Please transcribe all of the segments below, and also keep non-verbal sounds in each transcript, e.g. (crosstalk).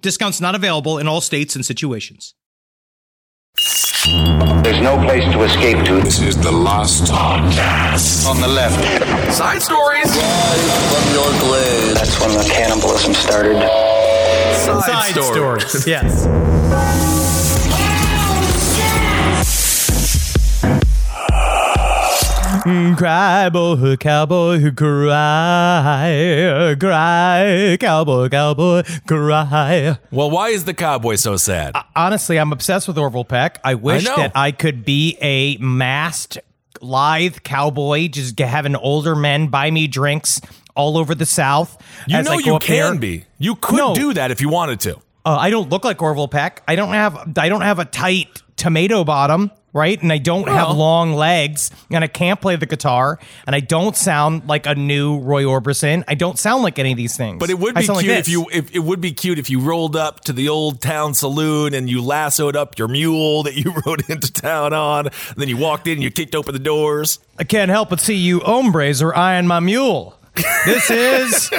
Discounts not available in all states and situations. There's no place to escape to. This is the last podcast. On the left. Side stories. From your glade. That's when the cannibalism started. Side, Side stories. stories. (laughs) yes. Cry, boy, cowboy, cry, cry, cowboy, cowboy, cry. Well, why is the cowboy so sad? Honestly, I'm obsessed with Orville Peck. I wish know. that I could be a masked, lithe cowboy, just having older men buy me drinks all over the South. you know you up there. can be. You could No. do that if you wanted to. Uh, I don't look like Orville Peck. I don't have I don't have a tight tomato bottom, right? And I don't have long legs, and I can't play the guitar, and I don't sound like a new Roy Orbison. I don't sound like any of these things. But it would be sound like cute if you if it would be cute if you rolled up to the old town saloon and you lassoed up your mule that you (laughs) rode into town on. And then you walked in and you kicked open the doors. I can't help but see you hombres are eyeing my mule. This is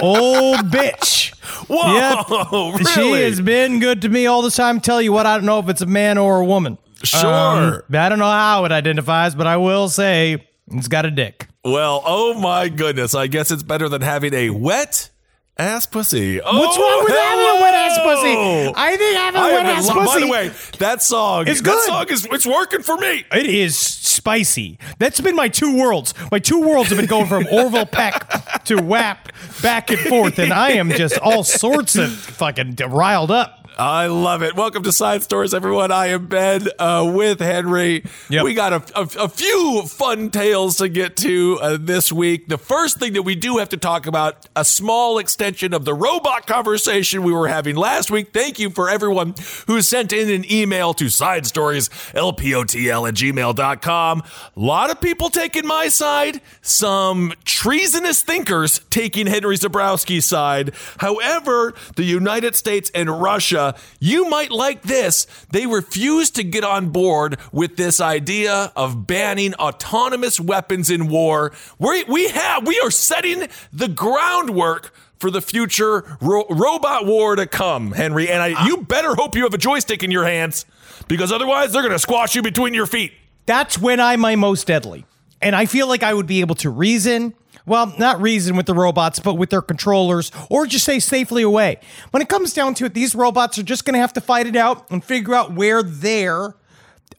old bitch. (laughs) Whoa, Yep. (laughs) She has been good to me all this time. Tell you what, I don't know if it's a man or a woman. Sure. Um, I don't know how it identifies, but I will say it's got a dick. Well, oh my goodness. I guess it's better than having a wet ass pussy. Oh, What's wrong with having a wet ass pussy? I think having a wet ass been- pussy. By the way, that song, that good. song is it's working for me. It is spicy. That's been my two worlds. My two worlds have been going from Orville Peck to WAP back and forth, and I am just all sorts of fucking riled up. I love it. Welcome to Side Stories, everyone. I am Ben uh, with Henry. Yep. We got a, a, a few fun tales to get to uh, this week. The first thing that we do have to talk about, a small extension of the robot conversation we were having last week. Thank you for everyone who sent in an email to Side Stories, LPOTL at gmail.com. A lot of people taking my side, some treasonous thinkers taking Henry Zebrowski's side. However, the United States and Russia, Uh, you might like this. They refuse to get on board with this idea of banning autonomous weapons in war. We, we have, we are setting the groundwork for the future ro- robot war to come, Henry. And I, you better hope you have a joystick in your hands because otherwise they're going to squash you between your feet. That's when I'm my most deadly. And I feel like I would be able to reason. Well, not reason with the robots, but with their controllers, or just stay safely away. When it comes down to it, these robots are just going to have to fight it out and figure out where their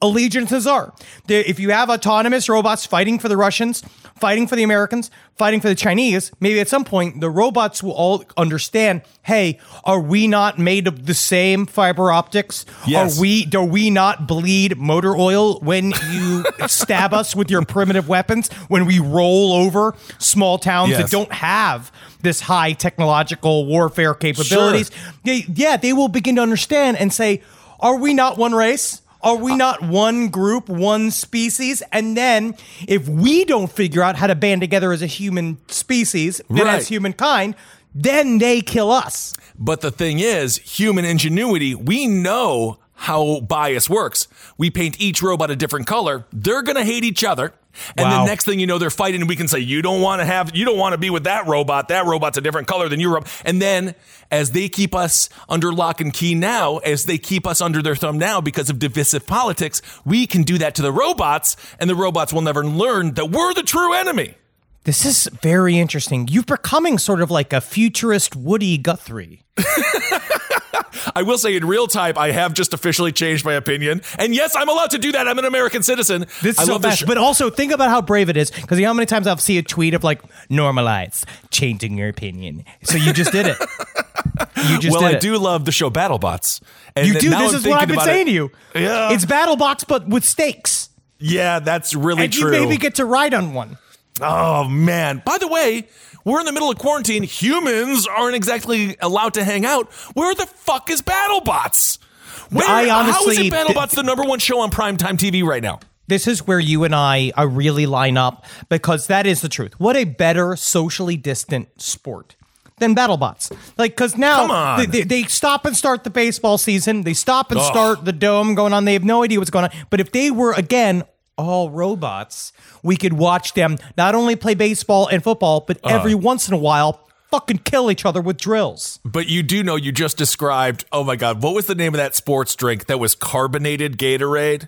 allegiances are. If you have autonomous robots fighting for the Russians, fighting for the Americans, fighting for the Chinese, maybe at some point the robots will all understand, hey, are we not made of the same fiber optics? Yes. Are we do we not bleed motor oil when you (laughs) stab us with your primitive weapons when we roll over small towns Yes. that don't have this high technological warfare capabilities? They, yeah, they will begin to understand and say, are we not one race? Are we uh, not one group, one species? And then, if we don't figure out how to band together as a human species and Right. as humankind, then they kill us. But the thing is, human ingenuity, we know how bias works. We paint each robot a different color. They're going to hate each other. And Wow. the next thing you know, they're fighting, and we can say, You don't want to have, you don't want to be with that robot. That robot's a different color than your robot. And then, as they keep us under lock and key now, as they keep us under their thumb now because of divisive politics, we can do that to the robots, and the robots will never learn that we're the true enemy. This is very interesting. You're becoming sort of like a futurist Woody Guthrie. (laughs) I will say in real time, I have just officially changed my opinion. And yes, I'm allowed to do that. I'm an American citizen. This I is so love fast. show. But also think about how brave it is. Because you know how many times I'll see a tweet of like normalize changing your opinion. So you just did it. You just well, I it. do love the show BattleBots. And You do. This I'm is what I've been saying it. to you. Yeah. It's BattleBots, but with stakes. Yeah, that's really and true. you maybe get to ride on one. Oh man! By the way, we're in the middle of quarantine. Humans aren't exactly allowed to hang out. Where the fuck is BattleBots? Where, I how is it BattleBots the number one show on primetime TV right now? This is where you and I uh, really line up because that is the truth. What a better socially distant sport than BattleBots. Like, because now They, they, they stop and start the baseball season. They stop and Ugh. start the dome going on. They have no idea what's going on. But if they were again all robots, we could watch them not only play baseball and football, but Uh-huh. every once in a while fucking kill each other with drills. But you do know you just described. Oh my god, what was the name of that sports drink that was carbonated Gatorade?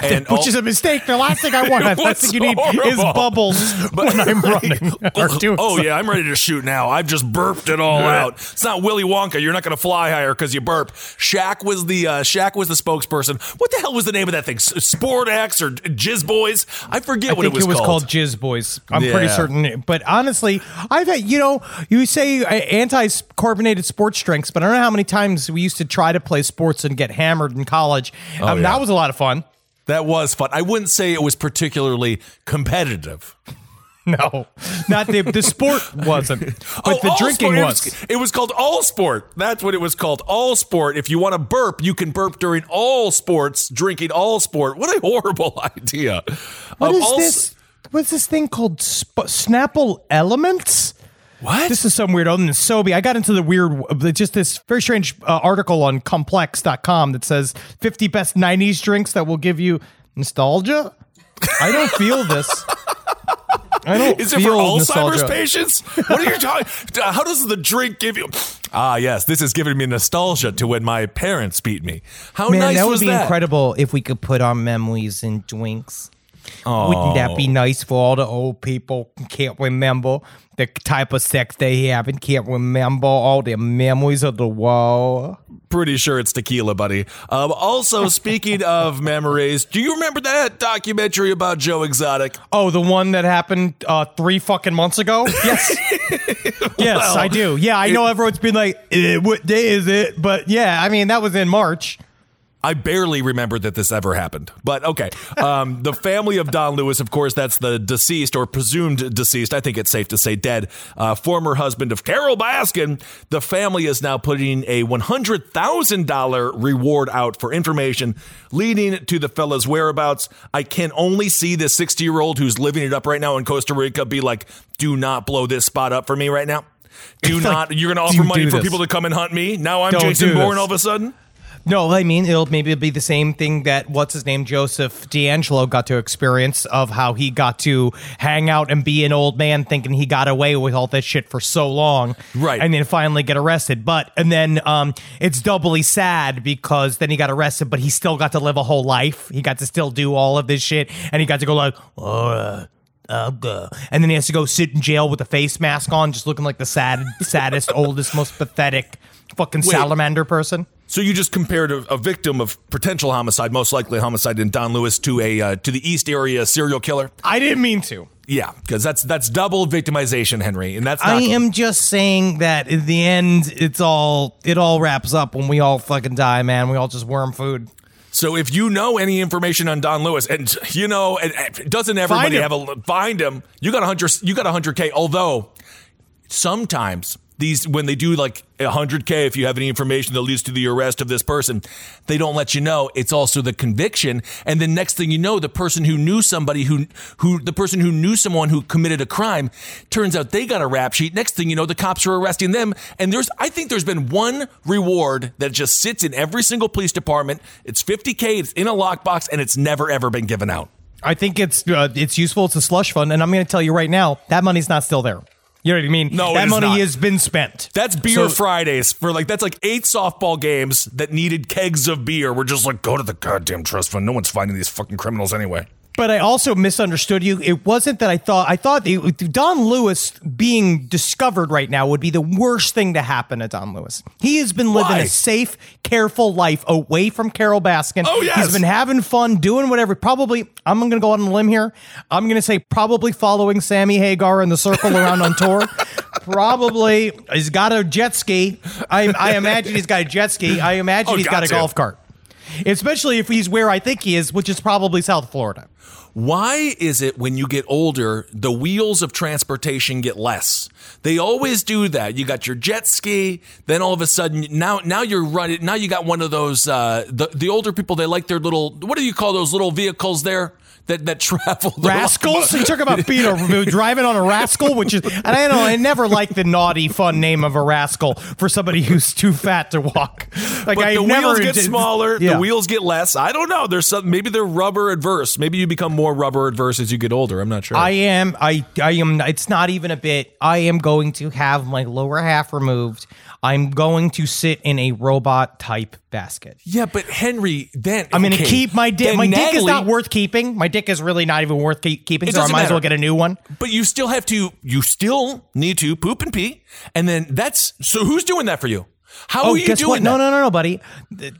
And Which all- is a mistake. The last thing I want, (laughs) It the last thing you need is horrible. bubbles (laughs) when I'm (laughs) running. oh something. yeah, I'm ready to shoot now. I've just burped it all out. It's not Willy Wonka. You're not going to fly higher because you burp. Shaq was the uh, Shaq was the spokesperson. What the hell was the name of that thing? Sport X or Jizz Boys? I forget I what think it was, called. Jizz Boys. I'm pretty certain. But honestly, I've had, you know, you say uh, anti-carbonated sports drinks, but I don't know how many times we used to try to play sports and get hammered in college. Um, Oh, yeah. That was a lot of fun. That was fun. I wouldn't say it was particularly competitive. (laughs) No, not the the sport wasn't, but the drinking Sport, it was. It was called All Sport. That's what it was called. All Sport. If you want to burp, you can burp during all sports, drinking all sport. What a horrible (laughs) idea. What Um, is also- this? What's this thing called? Sp- Snapple Elements. What? This is some weird other than Sobe. I got into the weird, uh, just this very strange uh, article on complex.com that says 50 best 90s drinks that will give you nostalgia. I don't feel this. I don't Is it for Alzheimer's nostalgia. patients? What are you talking? How does the drink give you? Ah, yes, this is giving me nostalgia to when my parents beat me. How Man, nice that would was be that? incredible if we could put our memories in drinks. Wouldn't that be nice for all the old people can't remember the type of sex they have and can't remember all their memories of the war? Pretty sure it's tequila, buddy. Um, also, (laughs) speaking of memories, do you remember that documentary about Joe Exotic? Oh, the one that happened uh, three fucking months ago? Yes. (laughs) yes, I do. Yeah, I know everyone's been like, eh, what day is it? But yeah, I mean, that was in March. I barely remember that this ever happened, but okay. Um, the family of Don Lewis, of course, that's the deceased or presumed deceased. I think it's safe to say dead. Uh, former husband of Carole Baskin. The family is now putting a one hundred thousand dollar reward out for information leading to the fella's whereabouts. I can only see this sixty year old who's living it up right now in Costa Rica be like, "Do not blow this spot up for me right now." Do It's not. like, you're going to offer money for this. people to come and hunt me. Now I'm Don't Jason Bourne all of a sudden. No, I mean it'll maybe be the same thing that what's his name Joseph DeAngelo got to experience of how he got to hang out and be an old man thinking he got away with all this shit for so long, Right. And then finally get arrested. But and then um, it's doubly sad because then he got arrested, but he still got to live a whole life. He got to still do all of this shit, and he got to go like, uh, uh, uh, and then he has to go sit in jail with a face mask on, just looking like the sad, (laughs) saddest, oldest, most pathetic fucking salamander person. So you just compared a, a victim of potential homicide, most likely homicide in Don Lewis, to a uh, to the East Area serial killer. I didn't mean to. Yeah, because that's that's double victimization, Henry, and that's not. I am just saying that in the end, it's all it all wraps up when we all fucking die, man. We all just worm food. So if you know any information on Don Lewis, and you know, and, and doesn't everybody have a find him? You got a hundred. You got a hundred k. Although sometimes these when they do like a hundred k, if you have any information that leads to the arrest of this person, they don't let you know. It's also the conviction, and then next thing you know, the person who knew somebody who who the person who knew someone who committed a crime turns out they got a rap sheet. Next thing you know, the cops are arresting them, and there's I think there's been one reward that just sits in every single police department. It's fifty k. It's in a lockbox, and it's never ever been given out. I think it's uh, it's useful. It's a slush fund, and I'm going to tell you right now that money's not still there. You know what I mean? No, that money not. has been spent. That's beer So- Fridays for like that's like eight softball games that needed kegs of beer. We're just like go to the goddamn trust fund. No one's finding these fucking criminals anyway. But I also misunderstood you. It wasn't that I thought I thought Don Lewis being discovered right now would be the worst thing to happen to Don Lewis. He has been living Why? a safe, careful life away from Carole Baskin. Oh, yes. He's been having fun, doing whatever. Probably, I'm going to go out on a limb here. I'm going to say probably following Sammy Hagar in the circle around on tour. (laughs) Probably he's got a jet ski. I, I imagine he's got a jet ski. I imagine Oh, he's got, got a golf cart. Especially if he's where I think he is, which is probably South Florida. Why is it when you get older, the wheels of transportation get less? They always do that. You got your jet ski, then all of a sudden now now you're running now you got one of those uh the, the older people they like their little what do you call those little vehicles there that that travel They're like- Rascals? you talk about being a, (laughs) driving on a rascal, which is, and I don't know, I never like the naughty, fun name of a rascal for somebody who's too fat to walk. Like but I the never wheels get did- smaller, Yeah. the wheels get less. I don't know. There's some maybe they're rubber adverse. Maybe you become more rubber adverse as you get older. I'm not sure. I am. I. I am. It's not even a bit. I am going to have my lower half removed. I'm going to sit in a robot type basket. yeah, but Henry, then I'm going to okay, keep my dick. then My dick is not worth keeping. My dick is really not even worth keep- keeping. So I might as well get a new one. But you still have to. You still need to poop and pee, and then that's. So who's doing that for you? How Oh, are you doing what? that? No, no, no, no, buddy.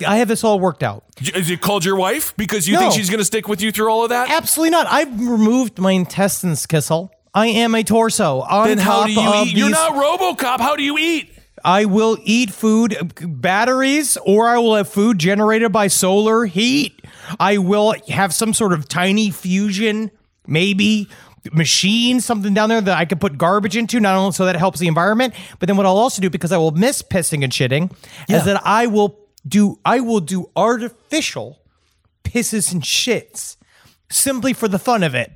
I have this all worked out. Is you called your wife because you think she's going to stick with you through all of that? Absolutely not. I've removed my intestines, Kissel. I am a torso. On Then how do you eat? You're not RoboCop. How do you eat? I will eat food uh, batteries, or I will have food generated by solar heat. I will have some sort of tiny fusion, maybe machine, something down there that I can put garbage into, not only so that it helps the environment, but then what I'll also do because I will miss pissing and shitting, is that I will do I will do artificial pisses and shits simply for the fun of it.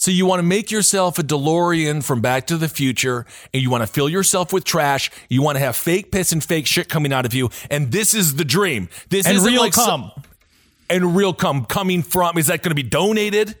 So you want to make yourself a DeLorean from Back to the Future, and you want to fill yourself with trash. You want to have fake piss and fake shit coming out of you, and this is the dream. This isn't real like cum and real cum coming from. Is that going to be donated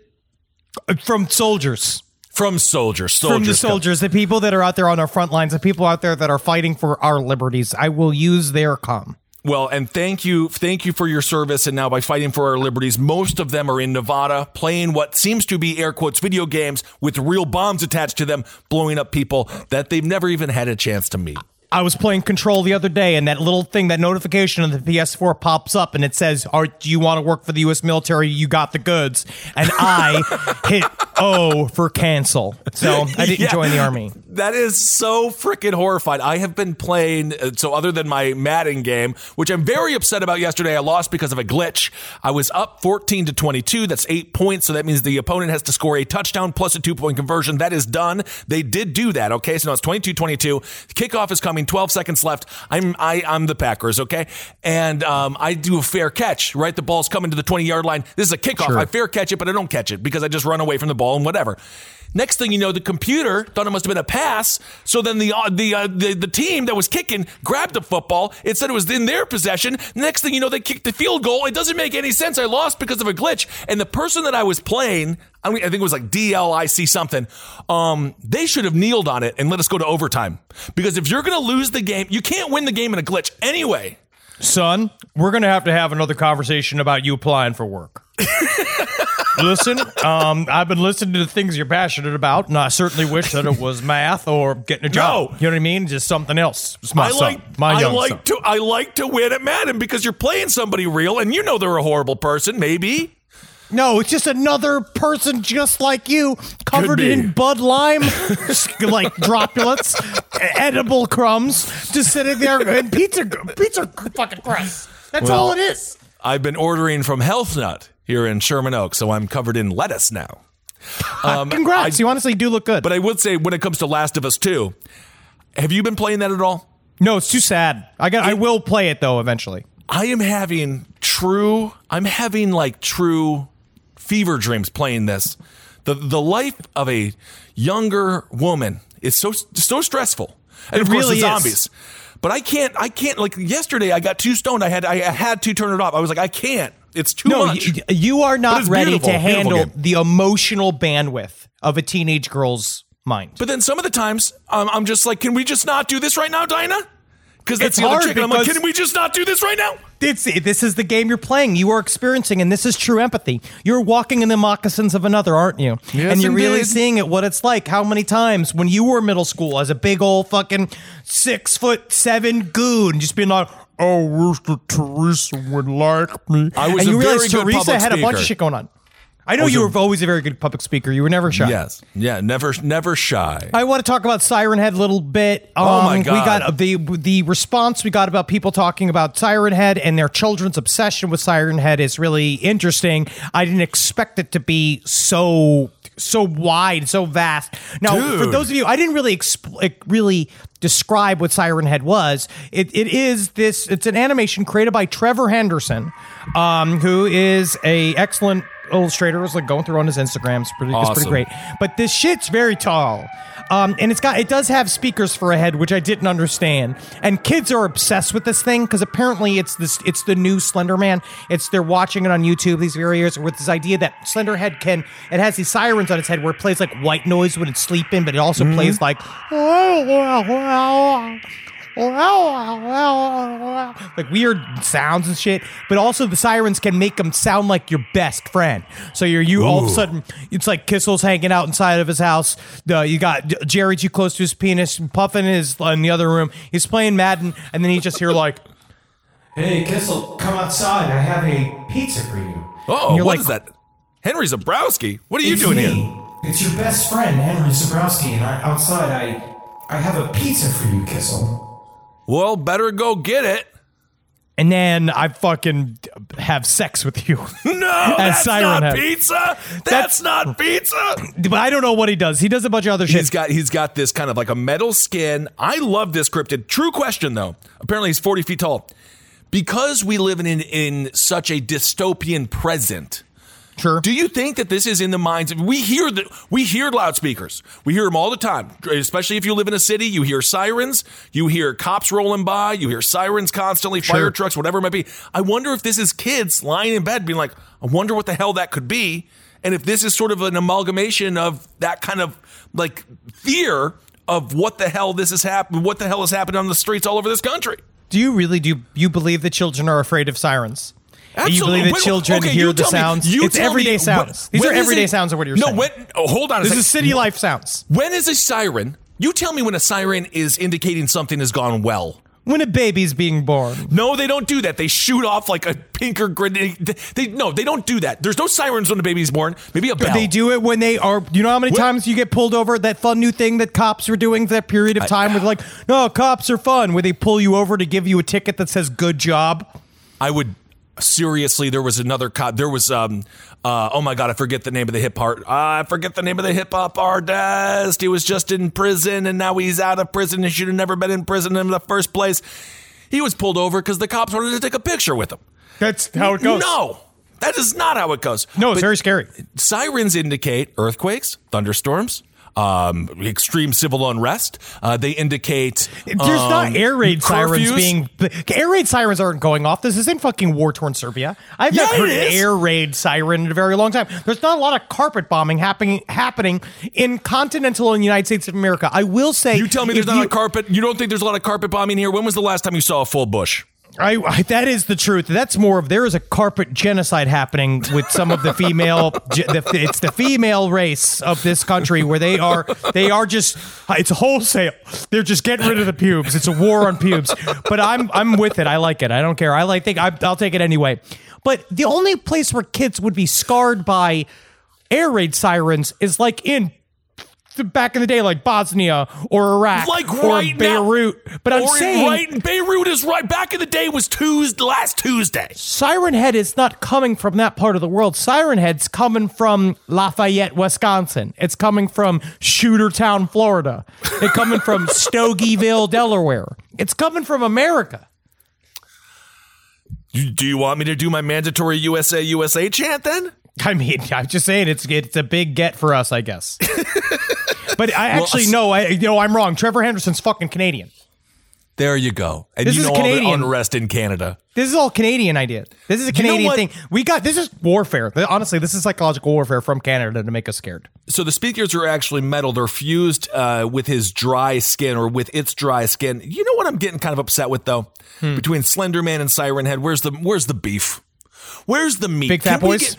uh, from soldiers. from soldiers? Soldiers from the soldiers, the people that are out there on our front lines, the people out there that are fighting for our liberties. I will use their cum. Well, and thank you, thank you for your service. And now by fighting for our liberties, most of them are in Nevada playing what seems to be air quotes video games with real bombs attached to them, blowing up people that they've never even had a chance to meet. I was playing Control the other day, and that little thing, that notification on the PS4 pops up, and it says, "Are do you want to work for the U.S. military? You got the goods." And (laughs) I hit O for cancel, so I didn't Yeah. join the army. That is so freaking horrified. I have been playing, uh, so other than my Madden game, which I'm very upset about yesterday, I lost because of a glitch. I was up 14 to 22. That's eight points. So that means the opponent has to score a touchdown plus a two point conversion. That is done. They did do that. Okay. So now it's 22 22. Kickoff is coming. 12 seconds left. I'm, I, I'm the Packers. Okay. And, um, I do a fair catch, right? The ball's coming to the 20 yard line. This is a kickoff. I fair catch it, but I don't catch it because I just run away from the ball and whatever. Next thing you know, the computer thought it must have been a pass. So then the uh, the, uh, the the team that was kicking grabbed the football. It said it was in their possession. Next thing you know, they kicked the field goal. It doesn't make any sense. I lost because of a glitch. And the person that I was playing, I, mean, I think it was like DLIC something. Um, they should have kneeled on it and let us go to overtime. Because if you're going to lose the game, you can't win the game in a glitch anyway. Son, we're gonna have to have another conversation about you applying for work. (laughs) Listen, um, I've been listening to the things you're passionate about, and I certainly wish that it was math or getting a job. No. You know what I mean? Just something else. It's my I son, like my I young like son. to I like to win at Madden because you're playing somebody real and you know they're a horrible person, maybe. No, it's just another person just like you, covered in Bud Lime, (laughs) like droplets, edible crumbs, just sitting there and pizza, pizza fucking crust. That's all it is. I've been ordering from Health Nut here in Sherman Oaks, so I'm covered in lettuce now. Um, (laughs) Congrats, I- you honestly do look good. But I would say when it comes to Last of Us 2, have you been playing that at all? no, it's too sad. I got. I will play it though eventually. I am having true I'm having like true fever dreams playing this. The the life of a younger woman is so so stressful. And It of course really the is. zombies. But I can't I can't like yesterday I got too stoned. I had I had to turn it off. I was like I can't. It's too No, much. you, you are not ready beautiful, to beautiful handle game. the emotional bandwidth of a teenage girl's mind. But then some of the times um, I'm just like, can we just not do this right now, Dinah? because that's It's the hard chick. I'm like, can we just not do this right now? It's, this is the game you're playing. You are experiencing, and this is true empathy. You're walking in the moccasins of another, aren't you? Yes, and you're really seeing it what it's like. How many times when you were middle school as a big old fucking six foot seven goon, just being like, "Oh, wish that Teresa would like me." I was and a you realize very good Teresa public had a bunch of shit going on. I know was you a- were always a very good public speaker. You were never shy. Yes, yeah, never, never shy. I want to talk about Siren Head a little bit. Um, Oh, my god. We got the the response we got about people talking about Siren Head and their children's obsession with Siren Head is really interesting. I didn't expect it to be so so wide, so vast. Now, for those of you, I didn't really expl- really describe what Siren Head was. It, it is this. It's an animation created by Trevor Henderson, um, who is a excellent illustrator. I was like going through on his Instagram. It's pretty, it's pretty great. But this shit's very tall. Um, and it's got it does have speakers for a head, which I didn't understand. And kids are obsessed with this thing because apparently it's this it's the new Slender Man. It's they're watching it on YouTube these very years with this idea that Slender Head can it has these sirens on its head where it plays like white noise when it's sleeping, but it also plays like (laughs) (laughs) (laughs) like weird sounds and shit. But also the sirens can make them sound like your best friend. So you're you all of a sudden it's like Kissel's hanging out inside of his house. The, you got Jerry too close to his penis. and Puffin is in the other room. He's playing Madden, and then you just hear like, "Hey Kissel, come outside. I have a pizza for you." Oh, And you're what like, is that? Henry Zebrowski. What are you doing me. here? It's your best friend, Henry Zebrowski, and I, outside I I have a pizza for you, Kissel. Well, better go get it. And then I fucking have sex with you. (laughs) No, (laughs) that's Siren not Head. pizza. That's, not pizza. but I don't know what he does. He does a bunch of other shit. He's got he's got this kind of like a metal skin. I love this cryptid. True question though. Apparently he's 40 feet tall. Because we live in in such a dystopian present. Sure. Do you think that this is in the minds of we hear the we hear loudspeakers. We hear them all the time. Especially if you live in a city, you hear sirens, you hear cops rolling by, you hear sirens constantly, fire trucks, whatever it might be. I wonder if this is kids lying in bed being like, I wonder what the hell that could be. And if this is sort of an amalgamation of that kind of like fear of what the hell this is happening, what the hell is happening on the streets all over this country. Do you really do you believe that children are afraid of sirens? And you believe that Wait, children okay, hear the me- sounds? you it's me- everyday wh- sounds. These when are everyday it- sounds of what you're no, saying. No, oh, hold on this second. is city life sounds. When is a siren? You tell me when a siren is indicating something has gone well. When a baby's being born. No, they don't do that. They shoot off like a pinker grenade. They, they no, they don't do that. There's no sirens when a baby's born. Maybe a bell. They do it when they are. You know how many What- times you get pulled over? That fun new thing that cops were doing for that period of time, where they're like, "No, cops are fun." Where they pull you over to give you a ticket that says "Good job." I would seriously. There was another cop. There was um. Uh, oh my god, I forget the name of the hip hop. Uh, I forget the name of the hip hop artist. He was just in prison and now he's out of prison and should have never been in prison in the first place. He was pulled over because the cops wanted to take a picture with him. That's how it goes. No, that is not how it goes. no, it's But very scary. Sirens indicate earthquakes, thunderstorms, um, extreme civil unrest. Uh, they indicate There's not um, air raid sirens being air raid sirens aren't going off. This isn't fucking war torn Serbia. I've Yeah, not heard an air raid siren in a very long time. There's not a lot of carpet bombing happening happening in continental and United States of America. I will say You tell me there's not you- a carpet. You don't think there's a lot of carpet bombing here? When was the last time you saw a full bush? I, I that is the truth. That's more of there is a carpet genocide happening with some of the female. (laughs) the, it's the female race of this country where they are they are just it's wholesale. They're just getting rid of the pubes. It's a war on pubes. But I'm I'm with it. I like it. I don't care. I like think I, I'll take it anyway. But the only place where kids would be scarred by air raid sirens is like in back in the day, like Bosnia or Iraq, Like or right now. Beirut. But I'm saying right Beirut is right. Back in the day was Tuesday, last Tuesday. Siren Head is not coming from that part of the world. Siren Head's coming from Lafayette, Wisconsin. It's coming from Shootertown, Florida. It's coming from (laughs) Stogieville, Delaware. It's coming from America. Do you want me to do my mandatory USA USA chant then? (laughs) I mean, I'm just saying it's it's a big get for us, I guess. (laughs) but I actually no, I you know I'm wrong. Trevor Henderson's fucking Canadian. There you go. And This you is know all the Canadian. unrest in Canada. This is all Canadian idea. This is a You know Canadian thing. We got this is warfare. Honestly, this is psychological warfare from Canada to make us scared. So the speakers are actually metal. They're fused uh, with his dry skin or with its dry skin. You know what I'm getting kind of upset with though? Hmm. Between Slender Man and Siren Head, where's the where's the beef? Where's the meat? Big fat boys.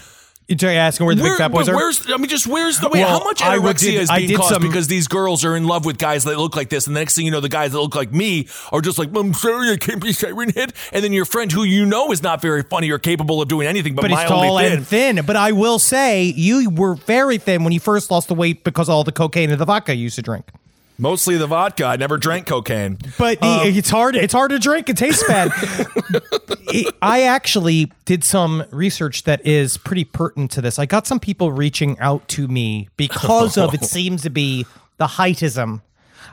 You're asking where the Where- big fat boys are? Where's I mean, just where's the wait? Well, how much anorexia did- is I being did caused some- because these girls are in love with guys that look like this, and the next thing you know, the guys that look like me are just like, I'm sorry, I can't be Siren Head. And then your friend who you know is not very funny or capable of doing anything but, but he's tall thin. and thin. But I will say, you were very thin when you first lost the weight because of all the cocaine and the vodka you used to drink. Mostly the vodka. I never drank cocaine. But Um, it's hard. It's hard to drink. It tastes bad. (laughs) I actually did some research that is pretty pertinent to this. I got some people reaching out to me because of it (laughs) seems to be the heightism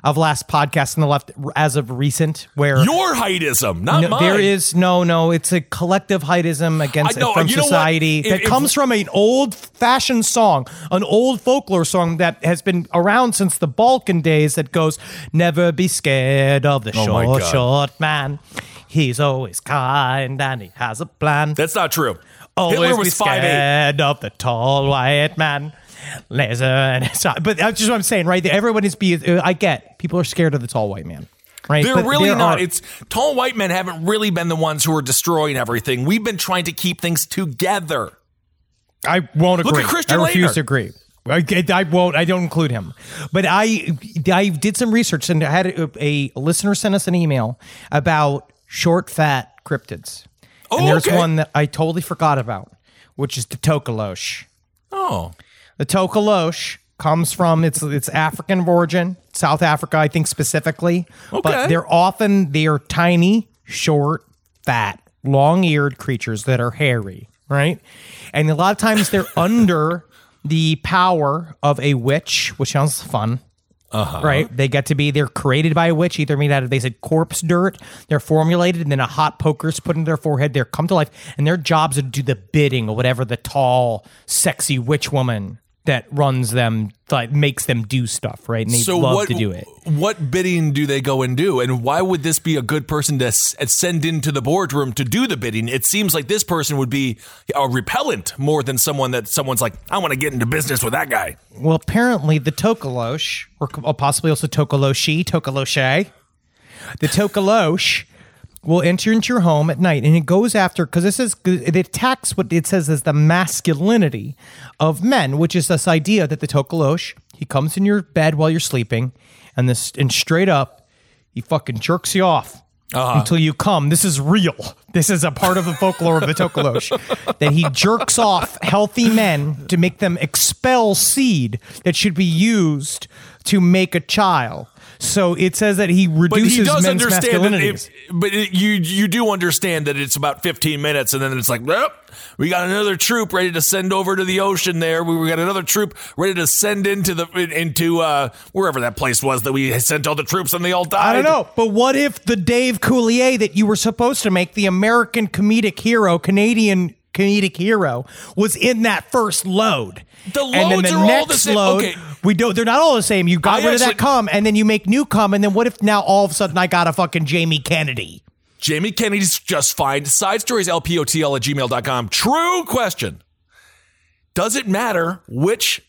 of last podcast on the left as of recent, where Your heightism, not no, mine. there is no, no. It's a collective heightism against know, from you know what? society If- that if- comes from an old-fashioned song, an old folklore song that has been around since the Balkan days. That goes, "Never be scared of the Oh short, short man. He's always kind and he has a plan. That's not true. Always Hitler was five eight. scared of the tall white man." Laser and (laughs) so- but that's just what I'm saying, right? Everyone is be. Uh, I get people are scared of the tall white man, right? They're really not. are- It's tall white men haven't really been the ones who are destroying everything. We've been trying to keep things together. I won't Look agree. at Christian I refuse Laettner. to agree. I, I won't. I don't include him. But I, I did some research and I had a, a listener send us an email about short, fat cryptids. Oh, and there's okay. one that I totally forgot about, which is the tokolosh. Oh, The tokolosh comes from it's it's African of origin, South Africa, I think specifically. Okay. But they're often they are tiny, short, fat, long-eared creatures that are hairy, right? And a lot of times they're (laughs) under the power of a witch, which sounds fun. Uh-huh. Right? They get to be, they're created by a witch, either made out of, they said corpse dirt. They're formulated, and then a hot poker's put into their forehead. They're come to life, and their jobs are to do the bidding or whatever the tall, sexy witch woman that runs them, like, makes them do stuff, right? And they so love what? to do it. What bidding do they go and do? And why would this be a good person to s- uh, send into the boardroom to do the bidding? It seems like this person would be a repellent more than someone that someone's like, I want to get into business with that guy. Well, apparently the Tokolosh, or possibly also Tokoloshi, Tokoloshe, the Tokolosh will enter into your home at night and it goes after, because this is, it attacks what it says is the masculinity of men, which is this idea that the Tokolosh, he comes in your bed while you're sleeping and this, and straight up, he fucking jerks you off. Uh-huh. Until you come. This is real. This is a part of the folklore of the Tokolosh. (laughs) that he jerks off healthy men to make them expel seed that should be used to make a child. So it says that he But reduces he does men's understand if, but it, you you do understand that it's about 15 minutes and then it's like, well, we got another troop ready to send over to the ocean there. We we got another troop ready to send into the into uh wherever that place was that we sent all the troops and they all died. I don't know, but what if the Dave Coulier that you were supposed to make, the American comedic hero, Canadian comedic hero, was in that first load? The and then the are all next the same- load, okay. we don't. They're not all the same. You got I rid of that actually- cum, and then you make new cum, and then what if now all of a sudden I got a fucking Jamie Kennedy? Jamie Kennedy's just fine. Side stories lpotl at gmail.com. True question. Does it matter which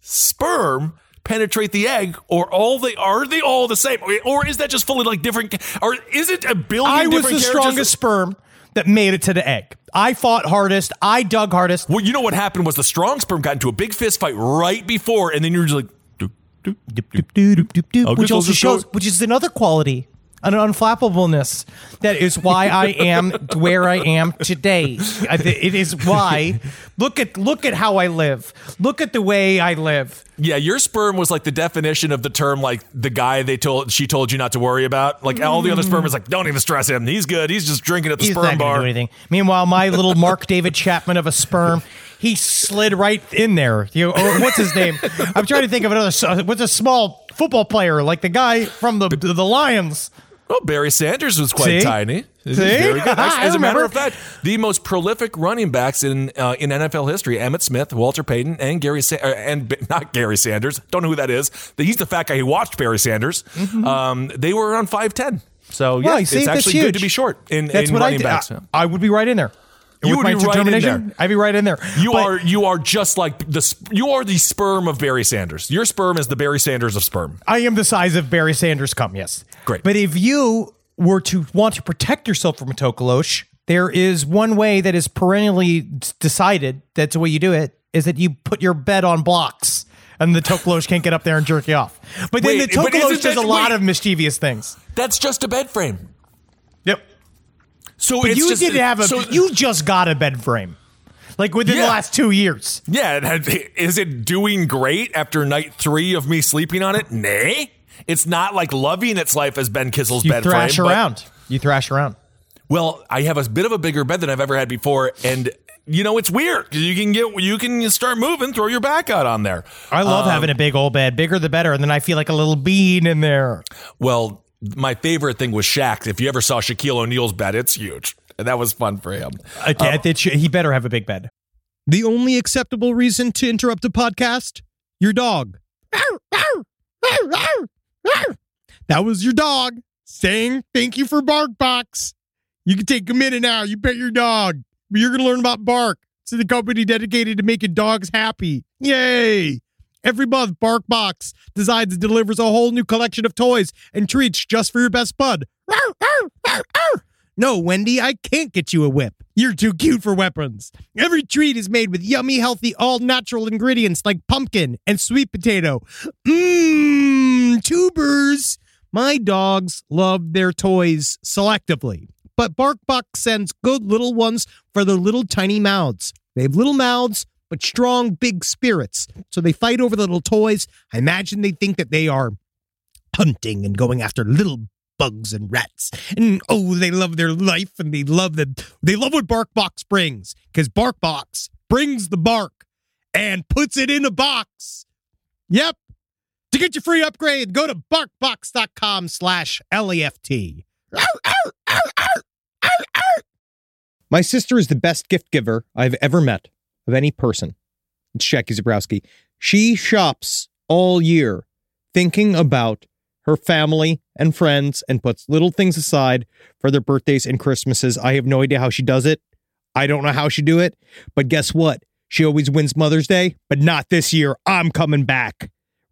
sperm penetrate the egg or all they are they all the same? Or is that just fully like different or is it a billion I was different the characters? strongest sperm that made it to the egg. I fought hardest. I dug hardest. Well, you know what happened was the strong sperm got into a big fist fight right before, and then you're just like, doop, doop. Doop, doop, doop, doop, doop, which also shows, which is another quality, an unflappableness. That is why I am where I am today. It is why. Look at look at how I live. Look at the way I live. Yeah, your sperm was like the definition of the term, like the guy they told she told you not to worry about. Like all the other sperm is like, don't even stress him. He's good. He's just drinking at the He's sperm bar. do anything. Meanwhile, my little Mark (laughs) David Chapman of a sperm, he slid right in there. You know, or what's his name? I'm trying to think of another. What's a small football player like the guy from the the Lions? Oh, Barry Sanders was quite See? tiny. See? Very good. (laughs) Actually, as a matter of fact, the most prolific running backs in uh, in NFL history: Emmitt Smith, Walter Payton, and Gary Sa- uh, and B- (laughs) not Gary Sanders. Don't know who that is. He's the fat guy who watched Barry Sanders. Mm-hmm. Um, they were around five ten. So Well, yeah, it's actually good to be short in, That's in what I running did. backs. I, I would be right in there. You would be right in there. I'd be right in there. You But- are you are just like the you are the sperm of Barry Sanders. Your sperm is the Barry Sanders of sperm. I am the size of Barry Sanders Come yes. Great. But if you were to want to protect yourself from a tokolosh, there is one way that is perennially decided that's the way you do it, is that you put your bed on blocks and the tokolosh can't get up there and jerk you off. But then Wait, the tokolosh does a lot wait. of mischievous things. That's just a bed frame. Yep. So you just, did have a so, you just got a bed frame. Like within the last two years. yeah. Is it doing great after night three of me sleeping on it? Nay. It's not like loving its life as Ben Kissel's You bed thrash frame. but- around. You thrash around. Well, I have a bit of a bigger bed than I've ever had before, and you know it's weird 'cause you can get you can start moving, throw your back out on there. I love Um, having a big old bed. Bigger the better. And then I feel like a little bean in there. Well, my favorite thing was Shaq. If you ever saw Shaquille O'Neal's bed, it's huge, and that was fun for him. Okay, that should- he better have a big bed. The only acceptable reason to interrupt a podcast? Your dog. (laughs) That was your dog saying thank you for BarkBox. You can take a minute now. You pet your dog. But you're going to learn about Bark. It's the company dedicated to making dogs happy. Yay! Every month, BarkBox designs and delivers a whole new collection of toys and treats just for your best bud. No, Wendy, I can't get you a whip. You're too cute for weapons. Every treat is made with yummy, healthy, all natural ingredients like pumpkin and sweet potato. Mmm, tubers. My dogs love their toys selectively, but BarkBox sends good little ones for their little tiny mouths. They have little mouths, but strong, big spirits. So they fight over the little toys. I imagine they think that they are hunting and going after little bugs and rats. And oh, they love their life and they love the they love what BarkBox brings because BarkBox brings the bark and puts it in a box. Yep. To get your free upgrade, go to barkbox.com slash left. My sister is the best gift giver I've ever met of any person. It's Jackie Zebrowski. She shops all year thinking about her family and friends and puts little things aside for their birthdays and Christmases. I have no idea how she does it. I don't know how she do it, but guess what? She always wins Mother's Day, but not this year. I'm coming back.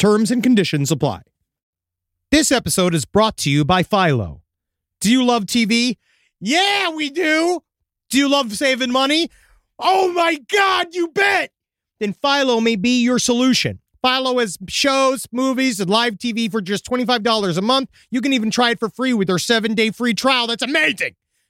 Terms and conditions apply. This episode is brought to you by Philo. Do you love TV? Yeah, we do. Do you love saving money? Oh my God, you bet. Then Philo may be your solution. Philo has shows, movies, and live TV for just $25 a month. You can even try it for free with their seven day free trial. That's amazing.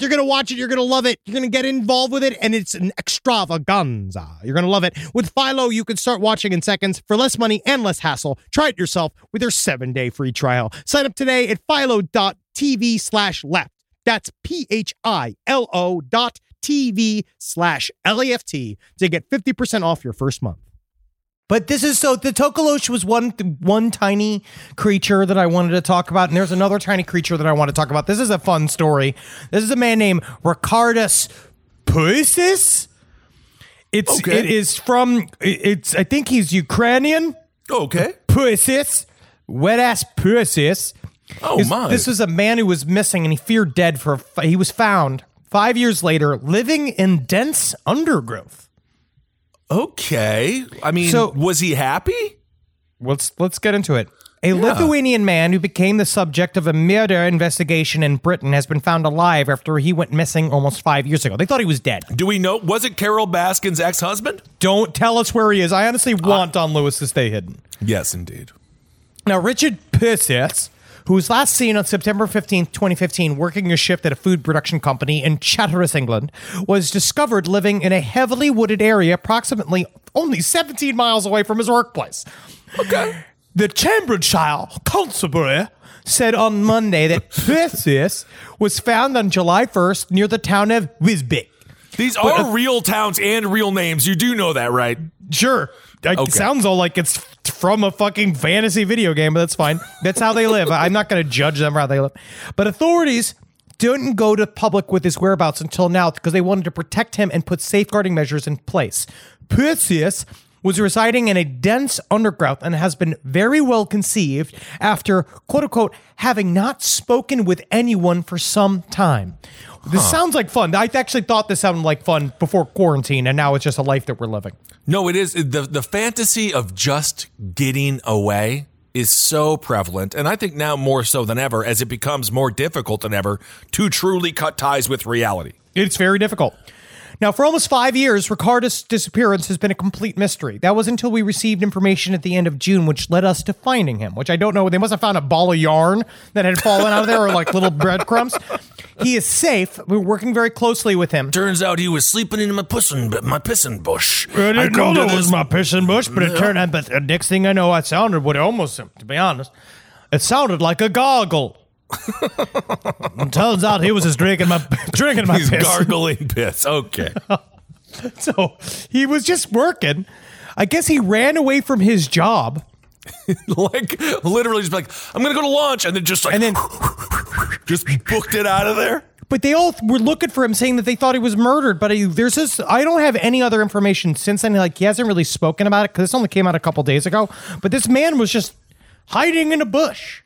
You're going to watch it. You're going to love it. You're going to get involved with it, and it's an extravaganza. You're going to love it. With Philo, you can start watching in seconds for less money and less hassle. Try it yourself with your seven day free trial. Sign up today at philo.tv slash left. That's P H I L O dot TV slash L A F T to get 50% off your first month. But this is so the Tokolosh was one one tiny creature that I wanted to talk about, and there's another tiny creature that I want to talk about. This is a fun story. This is a man named Ricardas Puisys. It's Okay. it is from it's I think he's Ukrainian. Okay. Puisis, wet ass Puisis. Oh my. This was a man who was missing and he feared dead for. He was found five years later living in dense undergrowth. Okay. I mean, So- was he happy? Let's let's get into it. A Lithuanian man who became the subject of a murder investigation in Britain has been found alive after he went missing almost five years ago. They thought he was dead. Do we know? Was it Carole Baskin's ex husband? Don't tell us where he is. I honestly want Don Lewis to stay hidden. Yes, indeed. Now, Richard Perseus, who was last seen on September 15th, 2015, working a shift at a food production company in Chatteris, England, was discovered living in a heavily wooded area approximately only 17 miles away from his workplace. Okay. The Cambridgeshire Constabulary said on Monday that (laughs) Perseus was found on July 1st near the town of Wisbech. These are uh, real towns and real names. You do know that, right? Sure. It Okay. sounds all like it's from a fucking fantasy video game, but that's fine. That's how they live. I'm not going to judge them how they live. But authorities didn't go to public with his whereabouts until now because they wanted to protect him and put safeguarding measures in place. Puisys was residing in a dense undergrowth and has been very well conceived after, quote unquote, having not spoken with anyone for some time. This sounds like fun. I actually thought this sounded like fun before quarantine, and now it's just a life that we're living. No, it is the the fantasy of just getting away is so prevalent, and I think now more so than ever, as it becomes more difficult than ever to truly cut ties with reality. It's very difficult. Now, for almost five years, Ricardas' disappearance has been a complete mystery. That was until we received information at the end of June, which led us to finding him, which I don't know. They must have found a ball of yarn that had fallen out of there or like little breadcrumbs. He is safe. We're working very closely with him. Turns out he was sleeping in my pissin my pissin bush. I didn't come know to that was my pissing bush, but it turned out. But the next thing I know, I sounded what it almost, to be honest, it sounded like a gargle. Turns out he was just drinking my (laughs) drinking my He's piss. gargling piss. (laughs) Okay. So he was just working. I guess he ran away from his job. (laughs) like literally just like, I'm gonna go to lunch and then just like And then, just booked it out of there. but they all were looking for him, saying that they thought he was murdered. But I, there's this. I don't have any other information since then. Like he hasn't really spoken about it because this only came out a couple days ago. But this man was just hiding in a bush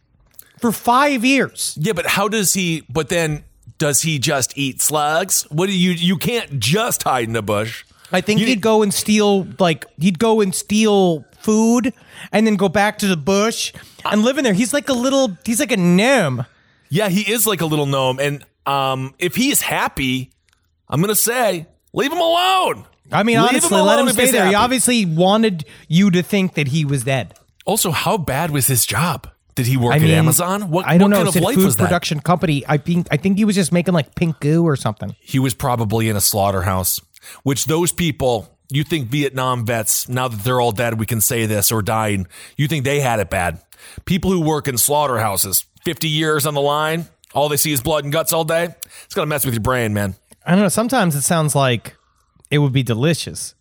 for five years. Yeah, but how does he but then does he just eat slugs? What do you you can't just hide in a bush. I think You he'd go and steal, like he'd go and steal food, and then go back to the bush and live in there. He's like a little. He's like a gnome. Yeah, he is like a little gnome and um if he's happy, I'm gonna say, leave him alone. I mean, Leave honestly, let him stay there. He obviously wanted you to think that he was dead. Also, how bad was his job? Did he work I mean, at Amazon? What, I don't what know. kind of life food was that? production company. I think I think he was just making like pink goo or something. He was probably in a slaughterhouse, which those people, you think Vietnam vets, now that they're all dead, we can say this, or dying, you think they had it bad. People who work in slaughterhouses, 50 years on the line, all they see is blood and guts all day. It's to mess with your brain, man. I don't know. Sometimes it sounds like it would be delicious.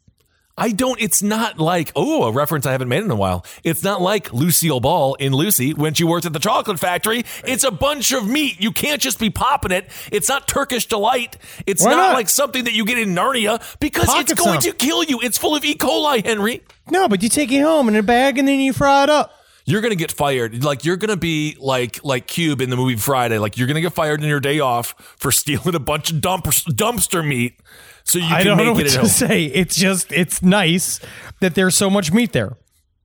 I don't, it's not like, oh, a reference I haven't made in a while. It's not like Lucille Ball in Lucy when she worked at the chocolate factory. It's a bunch of meat. You can't just be popping it. It's not Turkish delight. It's not, not? like something that you get in Narnia because Pocket it's going some. to kill you. It's full of E. coli, Henry. No, but you take it home in a bag and then you fry it up. You're gonna get fired. Like you're gonna be like like Cube in the movie Friday. Like you're gonna get fired in your day off for (laughs) stealing a bunch of dump, dumpster meat so you I don't make know it what to home. say. It's just it's nice that there's so much meat there.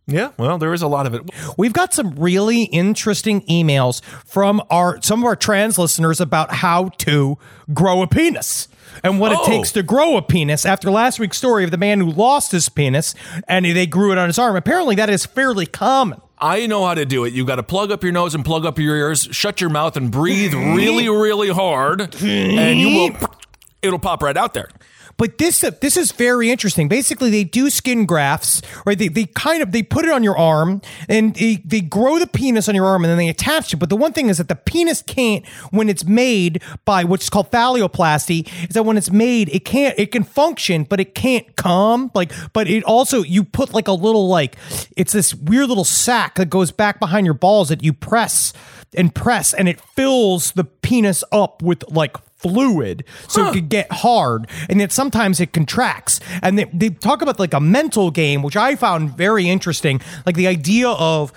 Yeah, well, there is a lot of it. We've got some really interesting emails from our some of our trans listeners about how to grow a penis and what Oh. it takes to grow a penis. After last week's story of the man who lost his penis and they grew it on his arm, apparently that is fairly common. I know how to do it. You got to plug up your nose and plug up your ears, shut your mouth, and breathe really, really hard, and you will. (laughs) It'll pop right out there. But this uh, this is very interesting. Basically, they do skin grafts, right? They, they kind of they put it on your arm and they, they grow the penis on your arm and then they attach it. But the one thing is that the penis can't, when it's made by what's called phalloplasty, is that when it's made, it can't it can function, but it can't come. Like, but it also you put like a little like it's this weird little sack that goes back behind your balls that you press and press and it fills the penis up with like fluid so it could get hard and then sometimes it contracts and they, they talk about like a mental game which i found very interesting like the idea of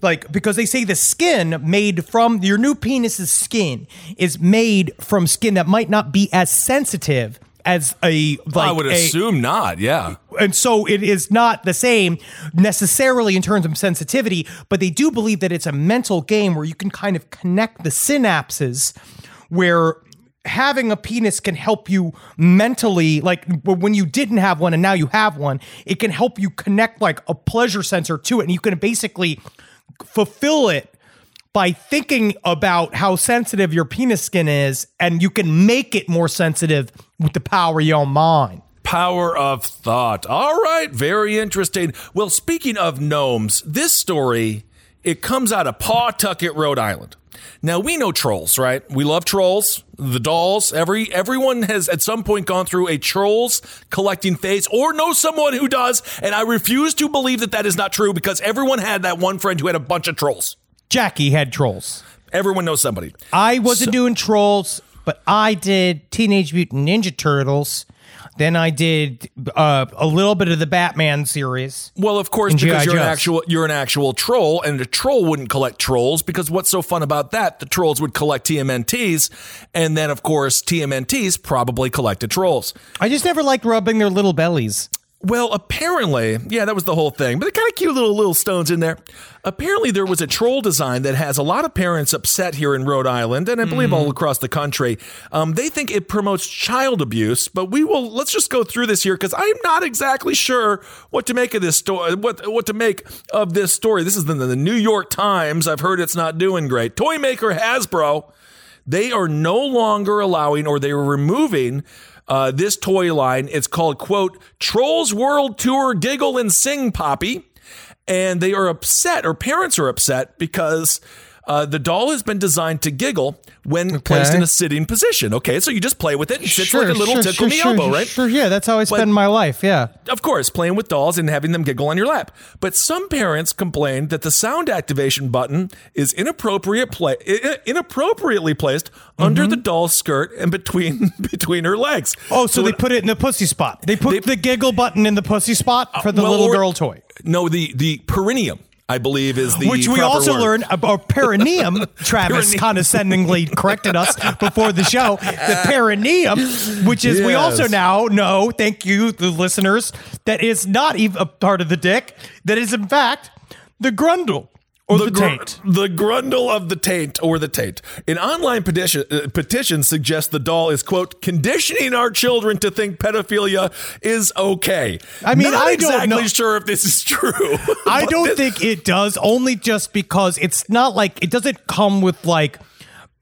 like because they say the skin made from your new penis's skin is made from skin that might not be as sensitive as a like I would a- assume not. Yeah. and so it is not the same necessarily in terms of sensitivity, but they do believe that it's a mental game where you can kind of connect the synapses where having a penis can help you mentally like when you didn't have one and now you have one it can help you connect like a pleasure sensor to it and you can basically fulfill it by thinking about how sensitive your penis skin is and you can make it more sensitive with the power of your mind Power of thought. All right, very interesting. Well, speaking of gnomes, this story it comes out of Pawtucket, Rhode Island. Now we know trolls, right? We love trolls, the dolls. Every everyone has at some point gone through a trolls collecting phase, or know someone who does. And I refuse to believe that that is not true because everyone had that one friend who had a bunch of trolls. Jackie had trolls. Everyone knows somebody. I wasn't doing trolls, but I did Teenage Mutant Ninja Turtles. Then I did uh, a little bit of the Batman series. Well, of course, because you're an actual you're an actual troll, and a troll wouldn't collect trolls because what's so fun about that? The trolls would collect TMNTs, and then of course TMNTs probably collected trolls. I just never liked rubbing their little bellies. Well, apparently, yeah, that was the whole thing. But they kind of cute little little stones in there. Apparently, there was a troll design that has a lot of parents upset here in Rhode Island, and I believe all across the country. Um, they think it promotes child abuse. But we will let's just go through this here because I'm not exactly sure what to make of this story. What what to make of this story? This is the New York Times. I've heard it's not doing great. Toy maker Hasbro they are no longer allowing or they are removing uh, this toy line. It's called, quote, Trolls World Tour Giggle and Sing Poppy. And they are upset, or parents are upset, because uh, the doll has been designed to giggle when placed in a sitting position. Okay, so you just play with it and sits like a little tickle in the elbow, right? Sure, yeah, that's how I spend my life. Yeah. Of course, playing with dolls and having them giggle on your lap. But some parents complained that the sound activation button is inappropriate play, inappropriately placed under the doll's skirt and between (laughs) between her legs. Oh, so, they put it in the pussy spot. They put They- the giggle button in the pussy spot for the well, little girl toy. No, the the perineum, I believe, is the Which we also word. learned about perineum. (laughs) Travis Perineum. condescendingly corrected us before the show. The perineum, which is we also now know, thank you, the listeners, that is not even a part of the dick. That is in fact the grundle or the, gr- taint. the grundle of the taint or the taint. An online petition, uh, petition suggests the doll is quote conditioning our children to think pedophilia is okay. I mean, Not I don't exactly know. sure if this is true. I don't this- think it does, only just because it's not like it doesn't come with like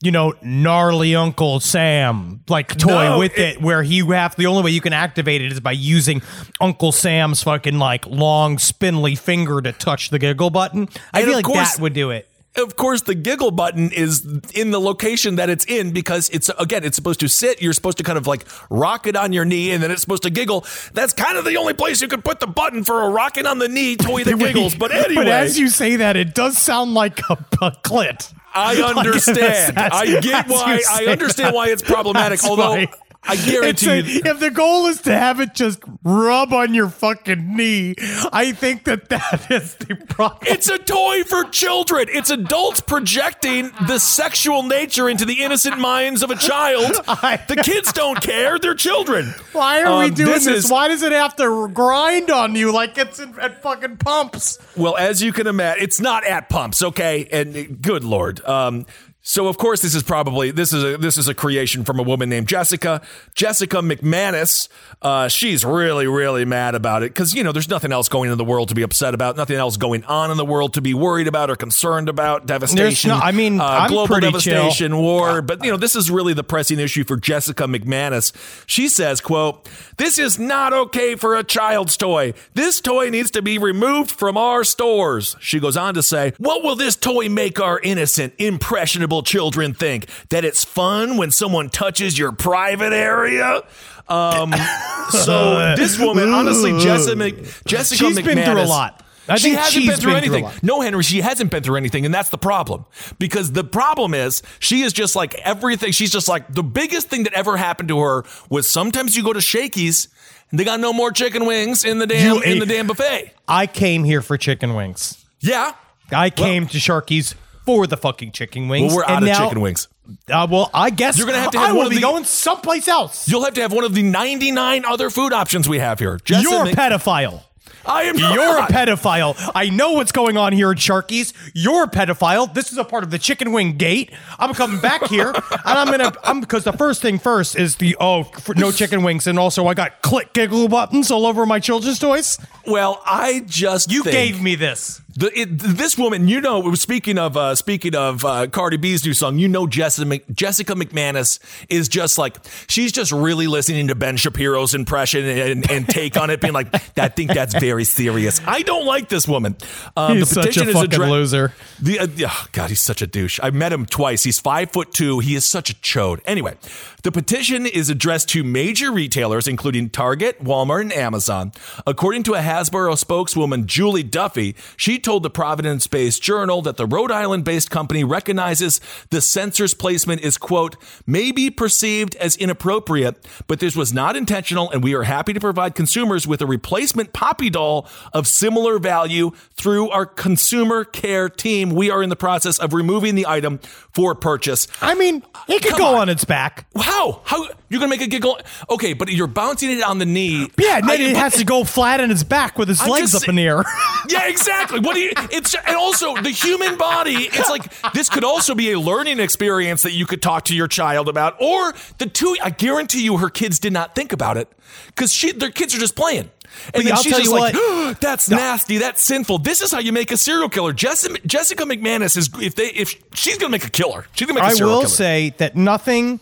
you know gnarly Uncle Sam like toy No, with it- it, where he have the only way you can activate it is by using Uncle Sam's fucking like long spindly finger to touch the giggle button. I feel like course- that would do it. Of course, the giggle button is in the location that it's in because it's again, it's supposed to sit. You're supposed to kind of like rock it on your knee, and then it's supposed to giggle. That's kind of the only place you could put the button for a rocking on the knee toy (laughs) that giggles. But anyway, but as you say that, it does sound like a, a clit. I (laughs) understand. that's- I get why. I understand why it's (laughs) problematic. That's although. I guarantee a- you, if the goal is to have it just rub on your fucking knee, I think that that (laughs) is the problem. it's a toy for children. It's adults projecting the sexual nature into the innocent minds of a child. (laughs) I- The kids don't care. They're children. Why are we Um, doing this? is- Why does it have to grind on you like it's in, at fucking pumps? Well, as you can imagine, it's not at pumps, okay? And uh, good lord. Um, so of course this is probably this is a this is a creation from a woman named Jessica Jessica McManus. Uh, she's really really mad about it because you know there's nothing else going in the world to be upset about, nothing else going on in the world to be worried about or concerned about. Devastation. no- I mean, uh, global devastation, war. But you know this is really the pressing issue for Jessica McManus. She says, "quote This is not okay for a child's toy. This toy needs to be removed from our stores." She goes on to say, "What will this toy make our innocent, impressionable children think? That it's fun when someone touches your private area?" Um, (laughs) so this woman, honestly, Jessica, Jessica She's McManus, been through a lot. I she hasn't been through been anything. lot. No, Henry, she hasn't been through anything, and that's the problem. Because the problem is she is just like everything. She's just like the biggest thing that ever happened to her was sometimes you go to Shakey's and they got no more chicken wings in the damn You in the damn buffet. I came here for chicken wings. Yeah. I came to Sharky's for the fucking chicken wings. Well, we're and out of now- chicken wings. Uh, well, I guess You're gonna have to have I one will of be the- going someplace else. You'll have to have one of the 99 other food options we have here. You're a and- pedophile. I am You're a not. pedophile. I know what's going on here at Sharky's. You're a pedophile. This is a part of the chicken wing gate. I'm coming back here, (laughs) and I'm gonna. I'm because the first thing first is the oh for no (laughs) chicken wings, and also I got click giggle buttons all over my children's toys. Well, I just You think gave me this. The, it, this woman. You know, speaking of uh, speaking of uh, Cardi B's new song, you know Jessica Jessica McManus is just like she's just really listening to Ben Shapiro's impression and, and take on it, being like, "I think that's very serious." I don't like this woman. Um, He's such a fucking loser. The uh, oh, God, he's such a douche. I met him twice. He's five foot two. He is such a chode. Anyway, the petition is addressed to major retailers, including Target, Walmart, and Amazon. According to a Hasbro spokeswoman, Julie Duffy, she told the Providence-based Journal that the Rhode Island-based company recognizes the sensor's placement is quote may be perceived as inappropriate, but this was not intentional, and we are happy to provide consumers with a replacement Poppy doll of similar value through our consumer care team. We are in the process of removing the item for purchase. I mean, it could Come go on. on. its back. How? How you're gonna make a giggle? Okay, but you're bouncing it on the knee. Yeah, and then I- it but- has to go flat on its back with its I'm legs just up in the air. (laughs) Yeah, exactly. What do you? It's and also the human body. It's like this could also be a learning experience that you could talk to your child about, or the two. I guarantee you, her kids did not think about it because she, their kids are just playing. And then I'll she's tell just you like, what. "That's nasty. That's sinful. This is how you make a serial killer." Jessica, Jessica McManus is if they if she's gonna make a killer, she's gonna make a I serial killer. I will say that nothing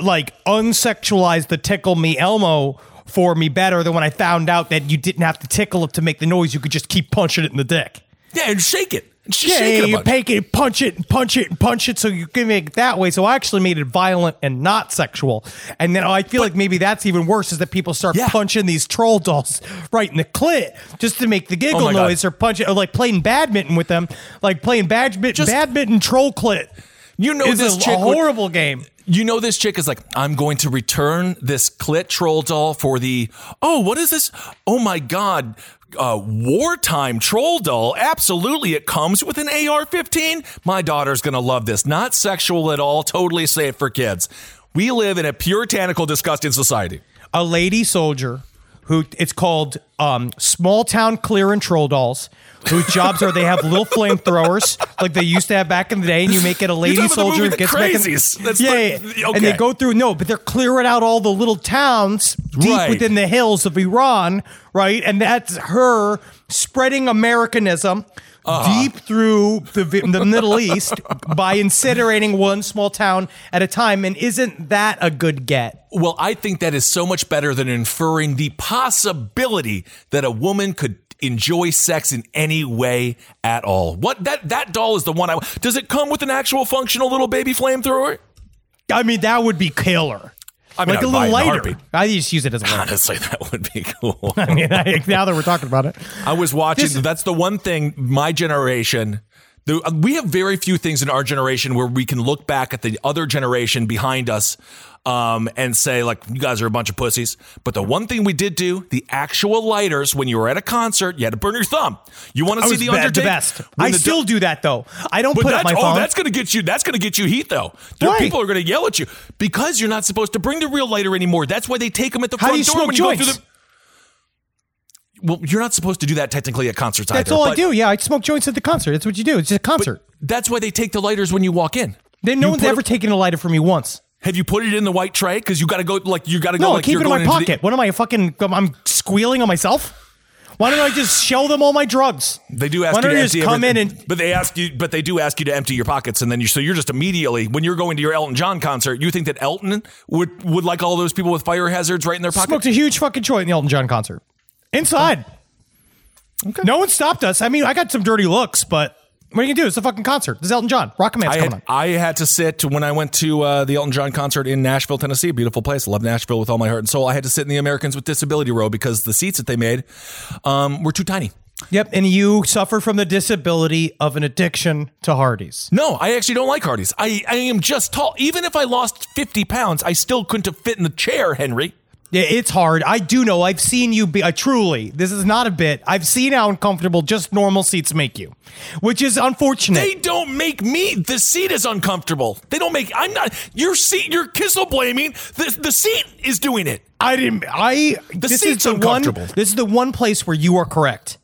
like unsexualized the tickle me Elmo for me better than when I found out that you didn't have to tickle it to make the noise. You could just keep punching it in the dick. yeah, and shake it. And she's Yeah, shaking you take it, punch it, and punch it, and punch it, so you can make it that way. So I actually made it violent and not sexual. And then I feel like maybe that's even worse is that people start Yeah. punching these troll dolls right in the clit just to make the oh giggle Oh my God. noise or punch it, or like playing badminton with them, like playing badminton, Just- badminton troll clit. You know is this a, a would- horrible game. You know, this chick is like, I'm going to return this clit troll doll for the, oh, what is this? Oh my God. Uh, wartime troll doll. Absolutely. It comes with an AR 15. My daughter's to love this. Not sexual at all. Totally safe for kids. We live in a puritanical, disgusting society. a lady soldier who it's called um, small town clear and troll dolls whose jobs are they have little flamethrowers like they used to have back in the day and you make it a lady talking about the soldier The gets back in- Crazies. That's yeah, the- yeah. and they go through no but they're clearing out all the little towns deep Right. within the hills of Iran right and that's her spreading Americanism Uh-huh. deep through the, the Middle East by incinerating one small town at a time and isn't that a good get Well, I think that is so much better than inferring the possibility that a woman could enjoy sex in any way at all. What that that doll is the one I does it come with an actual functional little baby flamethrower? I mean, that would be killer. I mean, like a little lighter. I just use it as a lighter. Honestly, that would be (laughs) cool. I mean, I, now that we're talking about it, I was watching. This- that's the one thing my generation. The, we have very few things in our generation where we can look back at the other generation behind us um, and say like, "You guys are a bunch of pussies." But the one thing we did do, the actual lighters, when you were at a concert, you had to burn your thumb. You want to see the ba- Undertaker? the best. When I the- still do that though. I don't But put up my oh, phone. that's gonna get you. That's gonna get you heat though. Why? people are gonna yell at you because you're not supposed to bring the real lighter anymore. That's why they take them at the How front do you door smoke when you go joints? through the. Well, you're not supposed to do that technically at concerts That's either. all I but- do. Yeah, I smoke joints at the concert. That's what you do. It's just a concert. That's why they take the lighters when you walk in. then no You one's put ever taken a lighter from me once. Have you put it in the white tray? Because you got to go like you got to go. No, like I keep you're it in my going into the- pocket. What am I fucking? I'm squealing on myself. Why don't I just show them all my drugs? They do ask Why you don't to you empty just come in everything- and but they ask you, but they do ask you to empty your pockets, and then you so you're just immediately when you're going to your Elton John concert, you think that Elton would would like all those people with fire hazards right in their pocket? smoked a huge fucking joint in the Elton John concert inside. Okay. No one stopped us. I mean, I got some dirty looks, but what are you gonna do? It's a fucking concert. This is Elton John. Rocket Man's I coming had, on. I had to sit when I went to uh, the Elton John concert in Nashville, Tennessee. Beautiful place. I love Nashville with all my heart and soul. I had to sit in the Americans with Disability row because the seats that they made um, were too tiny. Yep, and you suffer from the disability of an addiction to Hardee's. No, I actually don't like Hardee's. I, I am just tall. Even if I lost 50 pounds, I still couldn't have fit in the chair, Henry. Yeah, it's hard. I do know. I've seen you be. Uh, truly, this is not a bit. I've seen how uncomfortable just normal seats make you, which is unfortunate. They don't make me. The seat is uncomfortable. They don't make. I'm not. Your seat. You're kissel blaming. The the seat is doing it. I didn't. I. The this seat's is the one. uncomfortable. This is the one place where you are correct.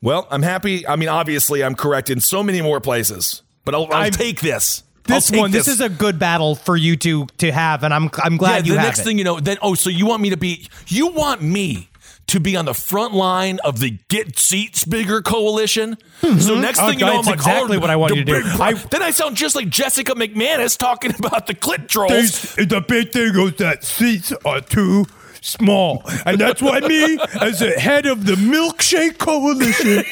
Well, I'm happy. I mean, obviously, I'm correct in so many more places, but I'll, I'll take this. This one. This. is a good battle for you to to have, and I'm I'm yeah. glad you The next it. thing you know, then oh, so you want me to be? You want me? To be on the front line of the Get Seats Bigger coalition. So mm-hmm. next Oh, thing you uh, know, I'm like, exactly oh, what I want you to do. I- then I sound just like Jessica McManus talking (laughs) about the clit trolls. the big thing is that seats are too small. And that's why me, as the head of the Milkshake Coalition,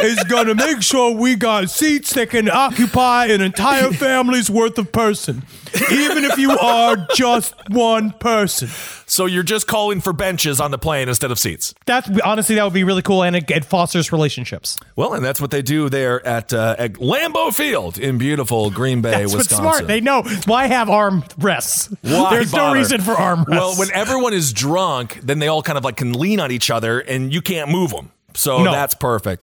is going to make sure we got seats that can occupy an entire family's worth of person, even if you are just one person. So you're just calling for benches on the plane instead of seats. That's honestly that would be really cool, and it, it fosters relationships. Well, and that's what they do there at, uh, at Lambeau Field in beautiful Green Bay, That's what's Wisconsin. smart. They know why have arm rests. Why There's no reason for arm rests. Well, when everyone is drunk, then they all kind of like can lean on each other, and you can't move them. So No. that's perfect.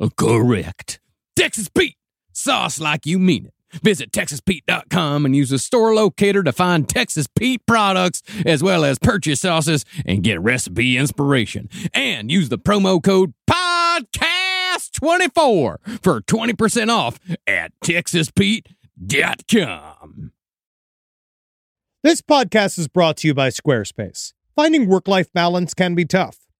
Uh, correct. Texas Pete, sauce like you mean it. Visit TexasPete.com and use the store locator to find Texas Pete products as well as purchase sauces and get recipe inspiration. And use the promo code PODCAST24 for 20% off at TexasPete.com. This podcast is brought to you by Squarespace. Finding work life balance can be tough,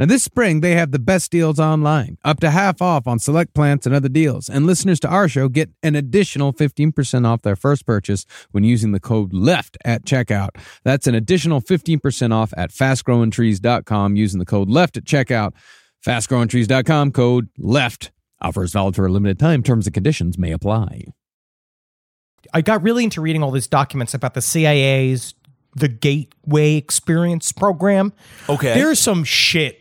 Now, this spring, they have the best deals online, up to half off on select plants and other deals. And listeners to our show get an additional 15% off their first purchase when using the code LEFT at checkout. That's an additional 15% off at fastgrowingtrees.com using the code LEFT at checkout. Fastgrowingtrees.com, code LEFT. Offers valid for a limited time. Terms and conditions may apply. I got really into reading all these documents about the CIA's the Gateway Experience program. Okay. There's some shit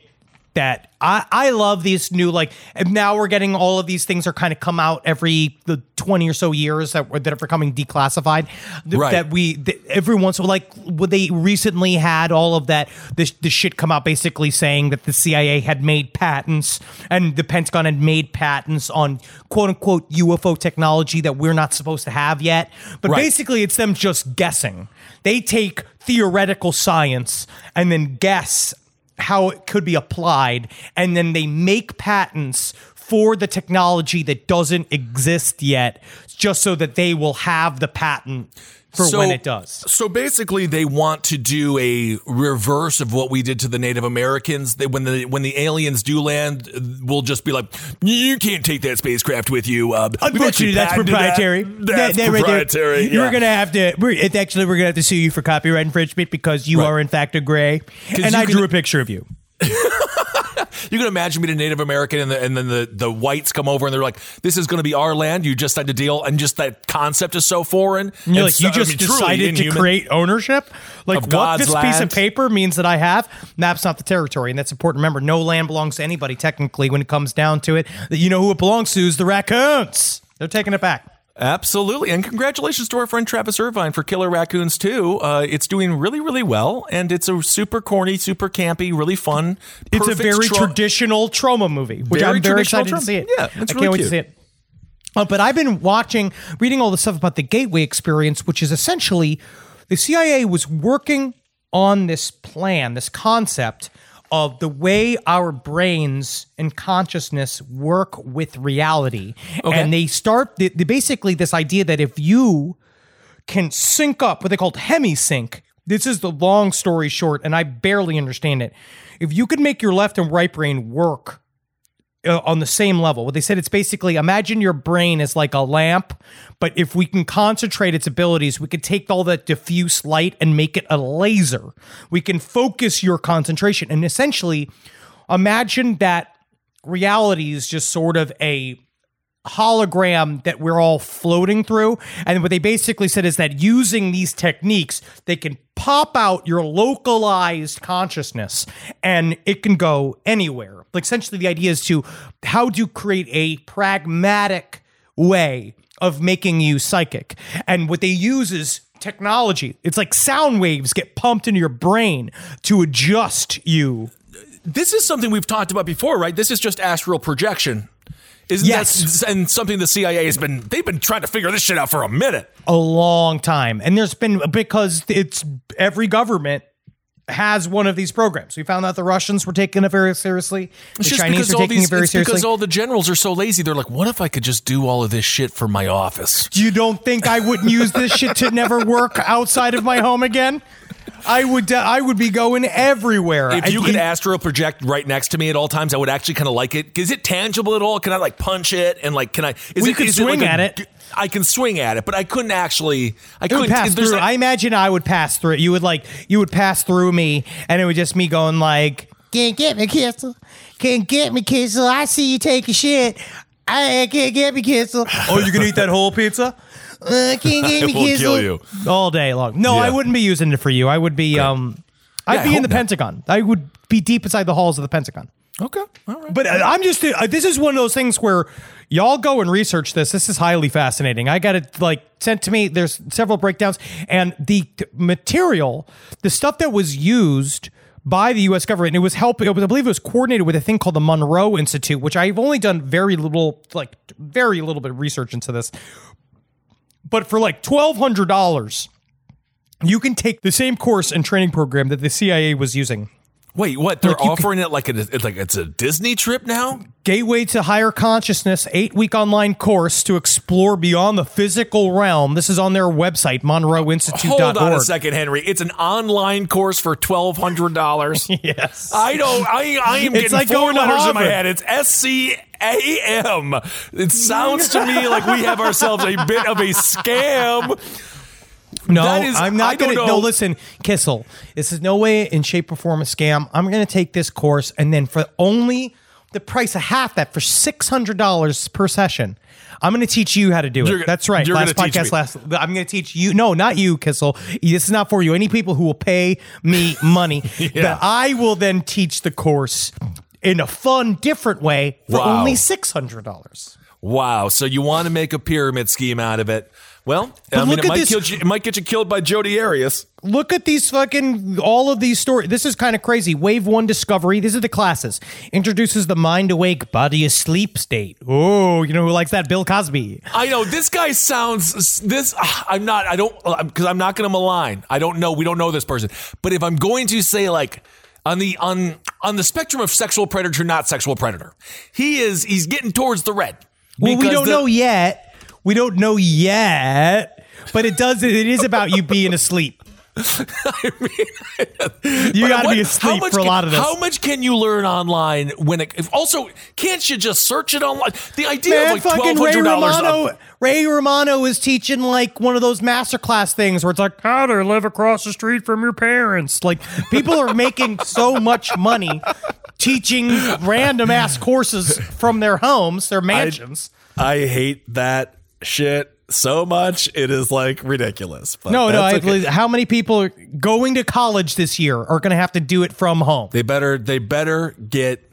that I, I love these new like and now we're getting all of these things are kind of come out every the 20 or so years that that are becoming declassified Th- Right. that we th- every once in a like what they recently had all of that this this shit come out basically saying that the CIA had made patents and the Pentagon had made patents on quote unquote UFO technology that we're not supposed to have yet but Right. basically it's them just guessing they take theoretical science and then guess how it could be applied and then they make patents for the technology that doesn't exist yet just so that they will have the patent for So- when it does So basically, they want to do a reverse of what we did to the Native Americans. They, when the when the aliens do land, we'll just be like, "You can't take that spacecraft with you." Uh, Unfortunately, that's patented that. proprietary. That's That- that right there. proprietary. You're gonna have to. We're, it's actually we're gonna have to sue you for copyright infringement because you Right. are in fact a gray, and I can- drew a picture of you. (laughs) You can imagine being a Native American, and, the, and then the, the whites come over, and they're like, "This is going to be our land. You just signed a deal," and just that concept is so foreign. And you're And like, so- you I just mean, decided to create ownership? Like, what God's this piece of paper means that I have? That's not the territory. And that's important. Remember, no land belongs to anybody, technically, when it comes down to it. That You know who it belongs to is the raccoons. They're taking it back. Absolutely. And congratulations to our friend Travis Irvine for Killer Raccoons 2. Uh, it's doing really, really well. And it's a super corny, super campy, really fun. It's a very tro- traditional Troma movie, which Very I'm very excited to see it. Yeah, it's I really can't wait to see it. Uh, but I've been watching, reading all the stuff about the Gateway experience, which is essentially the CIA was working on this plan, this concept of the way our brains and consciousness work with reality. And they start, they, they basically, this idea that if you can sync up what they call hemisync. This is the long story short, and I barely understand it. If you could make your left and right brain work Uh, on the same level, what they said it's basically imagine your brain is like a lamp, but if we can concentrate its abilities, we could take all that diffuse light and make it a laser. We can focus your concentration, and essentially, imagine that reality is just sort of a hologram that we're all floating through. And what they basically said is that using these techniques, they can pop out your localized consciousness and it can go anywhere. Like essentially the idea is to how to create a pragmatic way of making you psychic. And what they use is technology. It's like sound waves get pumped into your brain to adjust you. This is something we've talked about before, right? This is just astral projection. Isn't Yes. that and something the CIA has been they've been trying to figure this shit out for a minute. a long time. And there's been because it's every government has one of these programs. We found out the Russians were taking it very seriously. The It's just Chinese because are all taking these, it very it's because all the generals are so lazy. They're like, what if I could just do all of this shit from my office? you don't think I wouldn't use this shit to never work outside of my home again? I would. Uh, I would be going everywhere. If you I- could astral project right next to me at all times, I would actually kind of like it. Is it tangible at all? Can I like punch it and like can I? Is We it, could is swing like a- at it. I can swing at it, but I couldn't actually. I It couldn't pass there's through. a- I imagine I would pass through it. You would like you would pass through me, and it would just me going like, "Can't get me, Kissel. Can't get me, Kissel. I see you take a shit. I can't get me, Kissel. Oh, you gonna eat that whole pizza? (laughs) Uh, can't get I will kill you. all day long. No, Yeah. I wouldn't be using it for you. I would be um, I'd Yeah, I be in hope the not. Pentagon. I would be deep inside the halls of the Pentagon. Okay. All right. But uh, I'm just uh, this is one of those things where y'all go and research this. This is highly fascinating. I got it like sent to me. There's several breakdowns and the t- material, the stuff that was used by the U.S. government. It was helping. I believe it was coordinated with a thing called the Monroe Institute, which I've only done very little, like very little bit of research into this. But for like twelve hundred dollars, you can take the same course and training program that the CIA was using. Wait, what? They're Like, offering it like a, it's like it's a Disney trip now? Gateway to Higher Consciousness, eight week online course to explore beyond the physical realm. This is on their website, monroeinstitute.org. Hold on a second, Henry. It's an online course for twelve hundred dollars. (laughs) yes. I don't. I I am It's getting like four going to letters in my head. It's S C A M. It sounds to me like we have ourselves a bit of a scam. No, That is- I'm not going to. No, listen, Kissel. This is no way in shape or form a scam. I'm going to take this course and then for only the price of half that for $600 per session. I'm going to teach you how to do it. You're- That's right. last podcast, last. I'm going to teach you. No, not you, Kissel. This is not for you. Any people who will pay me (laughs) money. But I will then teach the course in a fun, different way for Wow. only $600. Wow. So you want to make a pyramid scheme out of it? Well, I But mean, look it at might, this- kill you, it might get you killed by Jodi Arias. Look at these fucking all of these stories. This is kind of crazy. Wave one discovery. These are the classes. Introduces the mind awake, body asleep state. Oh, you know who likes that? Bill Cosby. I know this guy sounds this. ah, I'm not. I don't because I'm not going to malign. I don't know. We don't know this person. But if I'm going to say like on the on on the spectrum of sexual predator, not sexual predator, he is. He's getting towards the red. Well, we don't the- know yet. We don't know yet. But it does. It is about you being asleep. (laughs) you got to be asleep for a can- lot of this. How much can you learn online when it? If also, can't you just search it online? The idea Man, of like fucking twelve Ray hundred dollars. Romano. Ray Romano is teaching like one of those masterclass things where it's like how to live across the street from your parents. Like people are making so much money teaching random ass courses from their homes, their mansions. I hate that shit so much. It is like ridiculous. But no, no, I okay. believe how many people are going to college this year are going to have to do it from home. They better they better get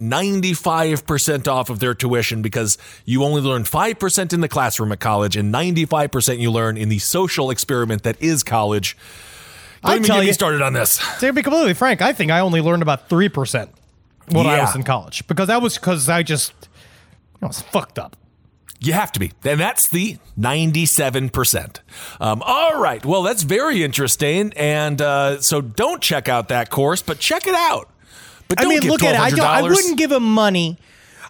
95% off of their tuition because you only learn 5% in the classroom at college and 95% you learn in the social experiment that is college. Don't I tell you- started on this. To be completely frank, I think I only learned about three percent when I was in college because that was because I just I was fucked up. You have to be. And that's the 97%. Um, all right. Well, that's very interesting. And uh, so don't check out that course, but check it out. But don't I mean, look at it. I, don't, I wouldn't give him money.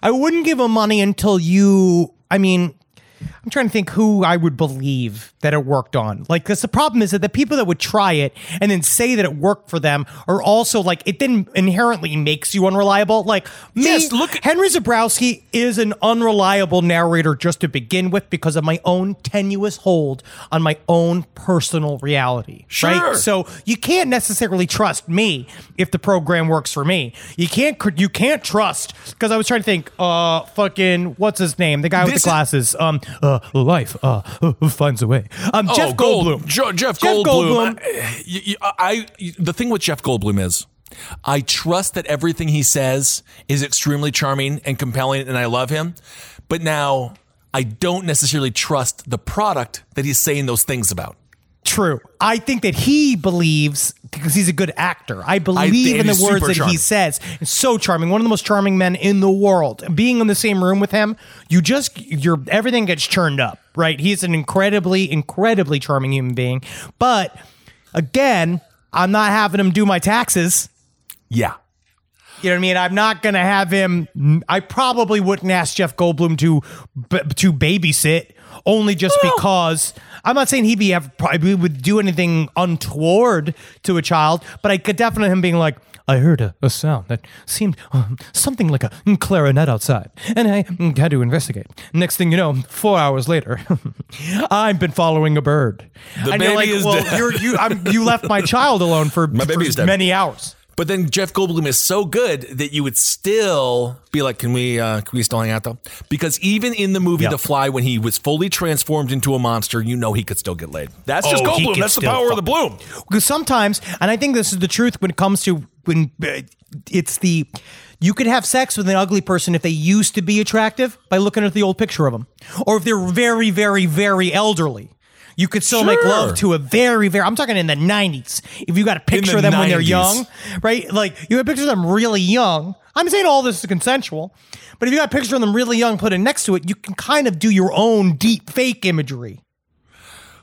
I wouldn't give him money until you. I mean, I'm trying to think who I would believe that it worked on. Like, because the problem is that the people that would try it and then say that it worked for them are also like it then inherently makes you unreliable. Like me, Yes, look- Henry Zebrowski is an unreliable narrator just to begin with because of my own tenuous hold on my own personal reality. Sure. Right? So you can't necessarily trust me if the program works for me. You can't you can't trust because I was trying to think uh fucking what's his name? The guy with This the is- glasses. Um uh life uh finds a way. Um Jeff Oh, Gold- Goldblum. Jo- Jeff, Jeff Goldblum. Goldblum. I, you- you- I- the thing with Jeff Goldblum is, I trust that everything he says is extremely charming and compelling, and I love him. But now, I don't necessarily trust the product that he's saying those things about. True. I think that he believes because he's a good actor. I believe think in the words that he says. It's so charming. One of the most charming men in the world. Being in the same room with him, you just your everything gets churned up, right? He's an incredibly, incredibly charming human being. But again, I'm not having him do my taxes. Yeah. You know what I mean? I'm not going to have him. I probably wouldn't ask Jeff Goldblum to b- to babysit only just because I'm not saying he'd be ever, probably would do anything untoward to a child, but I could definitely him being like. I heard a, a sound that seemed um, something like a clarinet outside, and I had to investigate. Next thing you know, four hours later, (laughs) I've been following a bird. The and you're baby like, is well, dead." you're, you, I'm, you left my child alone for, (laughs) My for baby is dead. many hours. But then Jeff Goldblum is so good that you would still be like, "Can we? Uh, can we still hang out though?" Because even in the movie Yeah. The Fly, when he was fully transformed into a monster, you know he could still get laid. That's just Oh, he Goldblum. That's the power of the bloom. Because sometimes, and I think this is the truth when it comes to when uh, it's the You could have sex with an ugly person if they used to be attractive by looking at the old picture of them, or if they're very, very, very elderly. You could still make love to a very, very. I'm talking in the 90s. If you got a picture of them when they're young, right? Like you have a picture of them really young. I'm saying all this is consensual, but if you got a picture of them really young, put it next to it, you can kind of do your own deep fake imagery.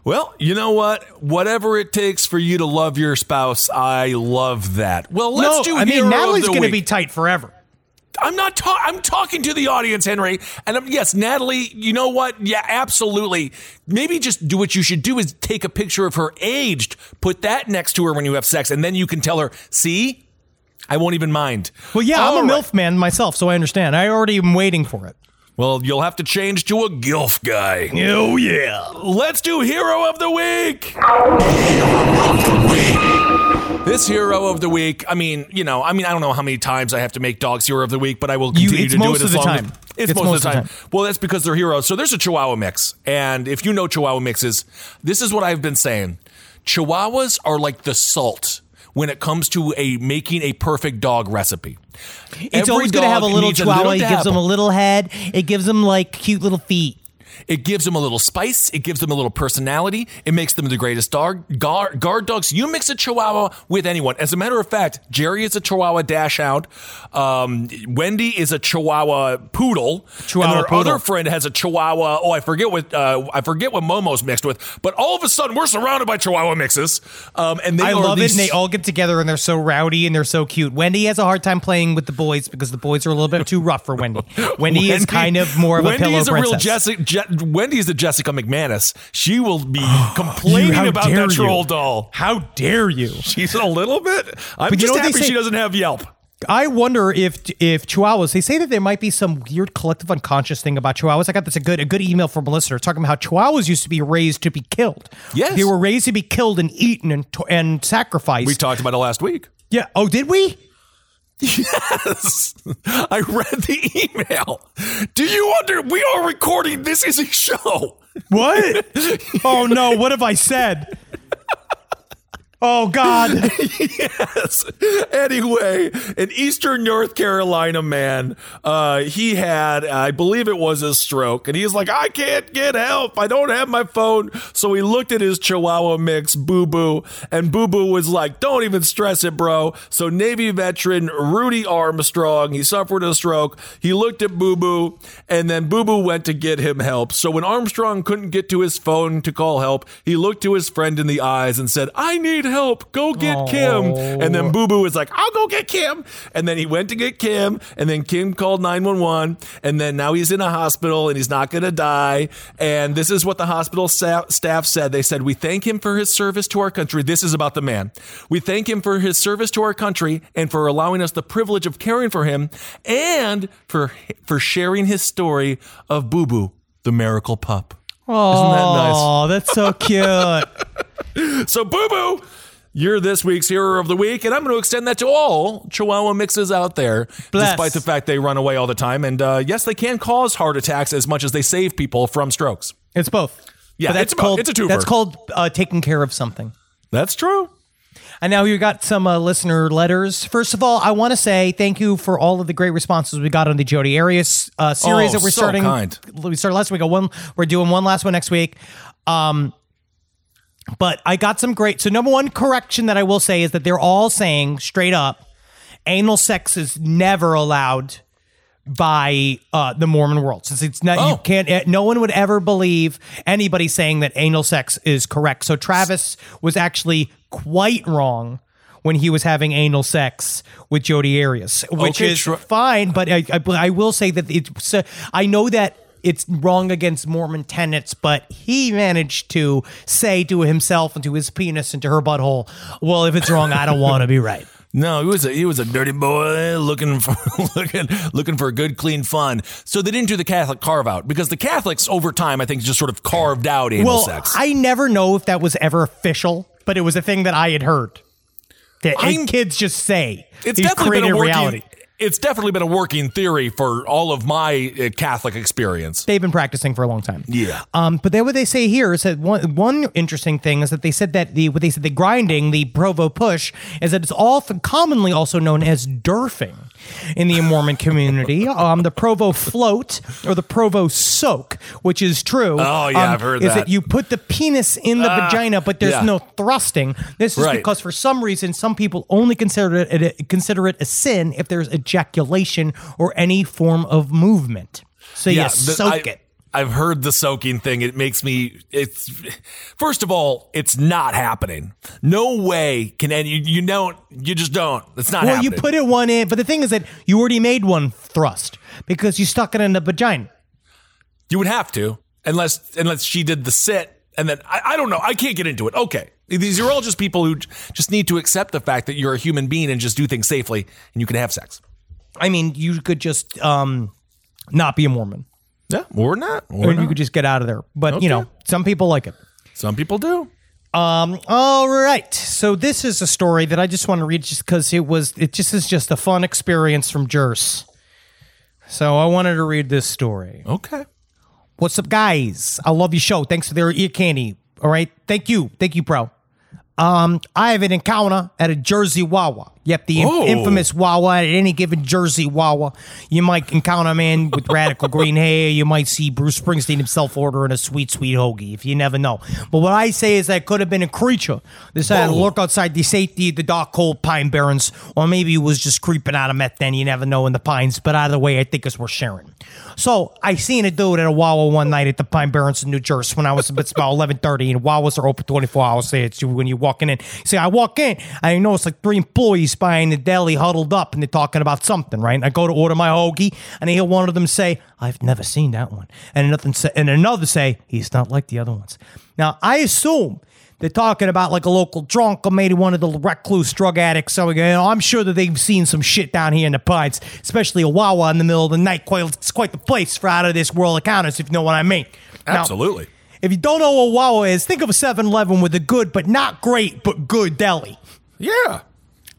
Well, you know what? Whatever it takes for you to love your spouse, I love that. Well, let's no, do I mean Natalie's going to be tight forever. I'm not talking. I'm talking to the audience, Henry. And um, yes, Natalie. You know what? Yeah, absolutely. Maybe just do what you should do is take a picture of her aged, put that next to her when you have sex, and then you can tell her, "See, I won't even mind." Well, yeah, All I'm a right. MILF man myself, so I understand. I already am waiting for it. Well, you'll have to change to a gilf guy. Oh yeah. Let's do hero of the week. This hero of the week, I mean, you know, I mean, I don't know how many times I have to make dogs hero of the week, but I will You- continue it's to do most it of as the long time. as it's, most, of the time. time. Well, that's because they're heroes. So there's a Chihuahua mix, and if you know Chihuahua mixes, this is what I've been saying: Chihuahuas are like the salt when it comes to a making a perfect dog recipe. It's Every always going to have a little a chihuahua. little it gives them a little head. It gives them like cute little feet. It gives them a little spice. It gives them a little personality. It makes them the greatest dog. Guard, guard dogs. You mix a Chihuahua with anyone. As a matter of fact, Jerry is a Chihuahua dash hound. Um, Wendy is a Chihuahua poodle. Chihuahua and our poodle. other friend has a Chihuahua. Oh, I forget what uh, I forget what Momo's mixed with. But all of a sudden, we're surrounded by Chihuahua mixes. Um, and they I love it. And they all get together and they're so rowdy and they're so cute. Wendy has a hard time playing with the boys because the boys are a little bit too rough for Wendy. (laughs) Wendy, is kind of more of Wendy a pillow is a real princess. Jessica. Je- Wendy's the Jessica McManus. She will be (gasps) complaining about dare that troll you. doll. How dare you? She's a little bit. I'm But you just know what they happy say- she doesn't have Yelp. I wonder if if Chihuahuas. They say that there might be some weird collective unconscious thing about Chihuahuas. I got this a good a good email from a listener talking about how Chihuahuas used to be raised to be killed. Yes. they were raised to be killed and eaten and to- and sacrificed. We talked about it last week. yeah. Oh, did we? Yes, I read the email. Do you under? We are recording. This is a show. What? (laughs) oh no! What have I said? Oh God! (laughs) yes. Anyway, an Eastern North Carolina man, uh, he had, I believe it was a stroke, and he's like, I can't get help. I don't have my phone. So he looked at his Chihuahua mix, Boo Boo, and Boo Boo was like, Don't even stress it, bro. So Navy veteran Rudy Armstrong, he suffered a stroke. He looked at Boo Boo, and then Boo Boo went to get him help. So when Armstrong couldn't get to his phone to call help, he looked to his friend in the eyes and said, I need help. Go get Kim. And then Boo Boo was like, I'll go get Kim. And then he went to get Kim. And then Kim called 911. And then now he's in a hospital and he's not going to die. And this is what the hospital sa- staff said. They said, We thank him for his service to our country. This is about the man. We thank him for his service to our country and for allowing us the privilege of caring for him and for, for sharing his story of Boo Boo, the miracle pup. Isn't that nice? Oh, that's so (laughs) cute. So, Boo Boo, you're this week's hero of the week, and I'm going to extend that to all Chihuahua mixes out there, Bless. despite the fact they run away all the time. And uh, yes, they can cause heart attacks as much as they save people from strokes. It's both. Yeah, But that's it's a- called it's a twofer. that's called uh, taking care of something. That's true. And now you got some uh, listener letters. First of all, I want to say thank you for all of the great responses we got on the Jodi Arias uh, series Oh, that we're so starting. kind. We started last week. One, we're doing one last one next week. Um, but I got some great. So number one correction that I will say is that they're all saying straight up, anal sex is never allowed by uh, the Mormon world. Since it's not, you Oh. can't. eh, No one would ever believe anybody saying that anal sex is correct. So Travis was actually quite wrong when he was having anal sex with Jodi Arias, which Okay, is Tra- fine. But I, I, I will say that it's. I know that. It's wrong against Mormon tenets, but he managed to say to himself and to his penis and to her butthole, "Well, if it's wrong, I don't want to be right." (laughs) No, he was a he was a dirty boy looking for (laughs) looking looking for a good clean fun. So they didn't do the Catholic carve out because the Catholics over time I think just sort of carved out anal well, sex. I never know if that was ever official, but it was a thing that I had heard. That kids just say. it's definitely been a reality. It's definitely been a working theory for all of my uh, Catholic experience. They've been practicing for a long time. Yeah. Um, but then what they say here is that one one interesting thing is that they said that the what they said the grinding, the Provo push, is that it's all commonly also known as derfing. In the Mormon community. Um, the Provo float or the Provo soak, which is true. Oh, yeah, um, I've heard is that. that you put the penis in the Ah, vagina, but there's yeah. no thrusting. This is Right. because for some reason some people only consider it consider it a sin if there's ejaculation or any form of movement. So you the- soak I- it. I've heard the soaking thing. It makes me. It's first of all, it's not happening. No way can any. You, you don't. You just don't. It's not Well, happening. you put it one in, but the thing is that you already made one thrust because you stuck it in the vagina. You would have to, unless unless she did the sit, and then I, I don't know. I can't get into it. Okay, these are all just people who just need to accept the fact that you're a human being and just do things safely, and you can have sex. I mean, you could just um, not be a Mormon. Yeah, or not. Or Or you not. could just get out of there. But Okay. you know, some people like it. Some people do. Um. All right. So this is a story that I just want to read, just because it was. It just is just a fun experience from Jers. So I wanted to read this story. Okay. What's up, guys? I love your show. Thanks for the ear candy. All right. Thank you. Thank you, bro. Um, I have an encounter at a Jersey Wawa. Yep, the in- Oh. infamous Wawa at any given Jersey Wawa. You might encounter a man (laughs) with radical green hair. You might see Bruce Springsteen himself ordering a sweet, sweet hoagie. If you never know. But what I say is that could have been a creature. This had to lurk outside the safety of the dark, cold pine barrens, or maybe it was just creeping out of meth. Then you never know in the pines. But either way, I think it's worth sharing. So I seen a dude at a Wawa one night at the Pine Barrens in New Jersey when I was about (laughs) eleven thirty, and Wawas are open twenty four hours. Say it's when you're walking in. See, I walk in, I know it's like three employees behind the deli huddled up, and they're talking about something, right? And I go to order my hoagie, and I hear one of them say, "I've never seen that one," and another say, and another say, "He's not like the other ones." Now I assume. They're talking about like a local drunk or maybe one of the recluse drug addicts. So you know, I'm sure that they've seen some shit down here in the pines, especially a Wawa in the middle of the night. Quite, it's quite the place for out of this world encounters, if you know what I mean. Absolutely. If you don't know what Wawa is, think of a 7 Eleven with a good, but not great, but good deli. Yeah.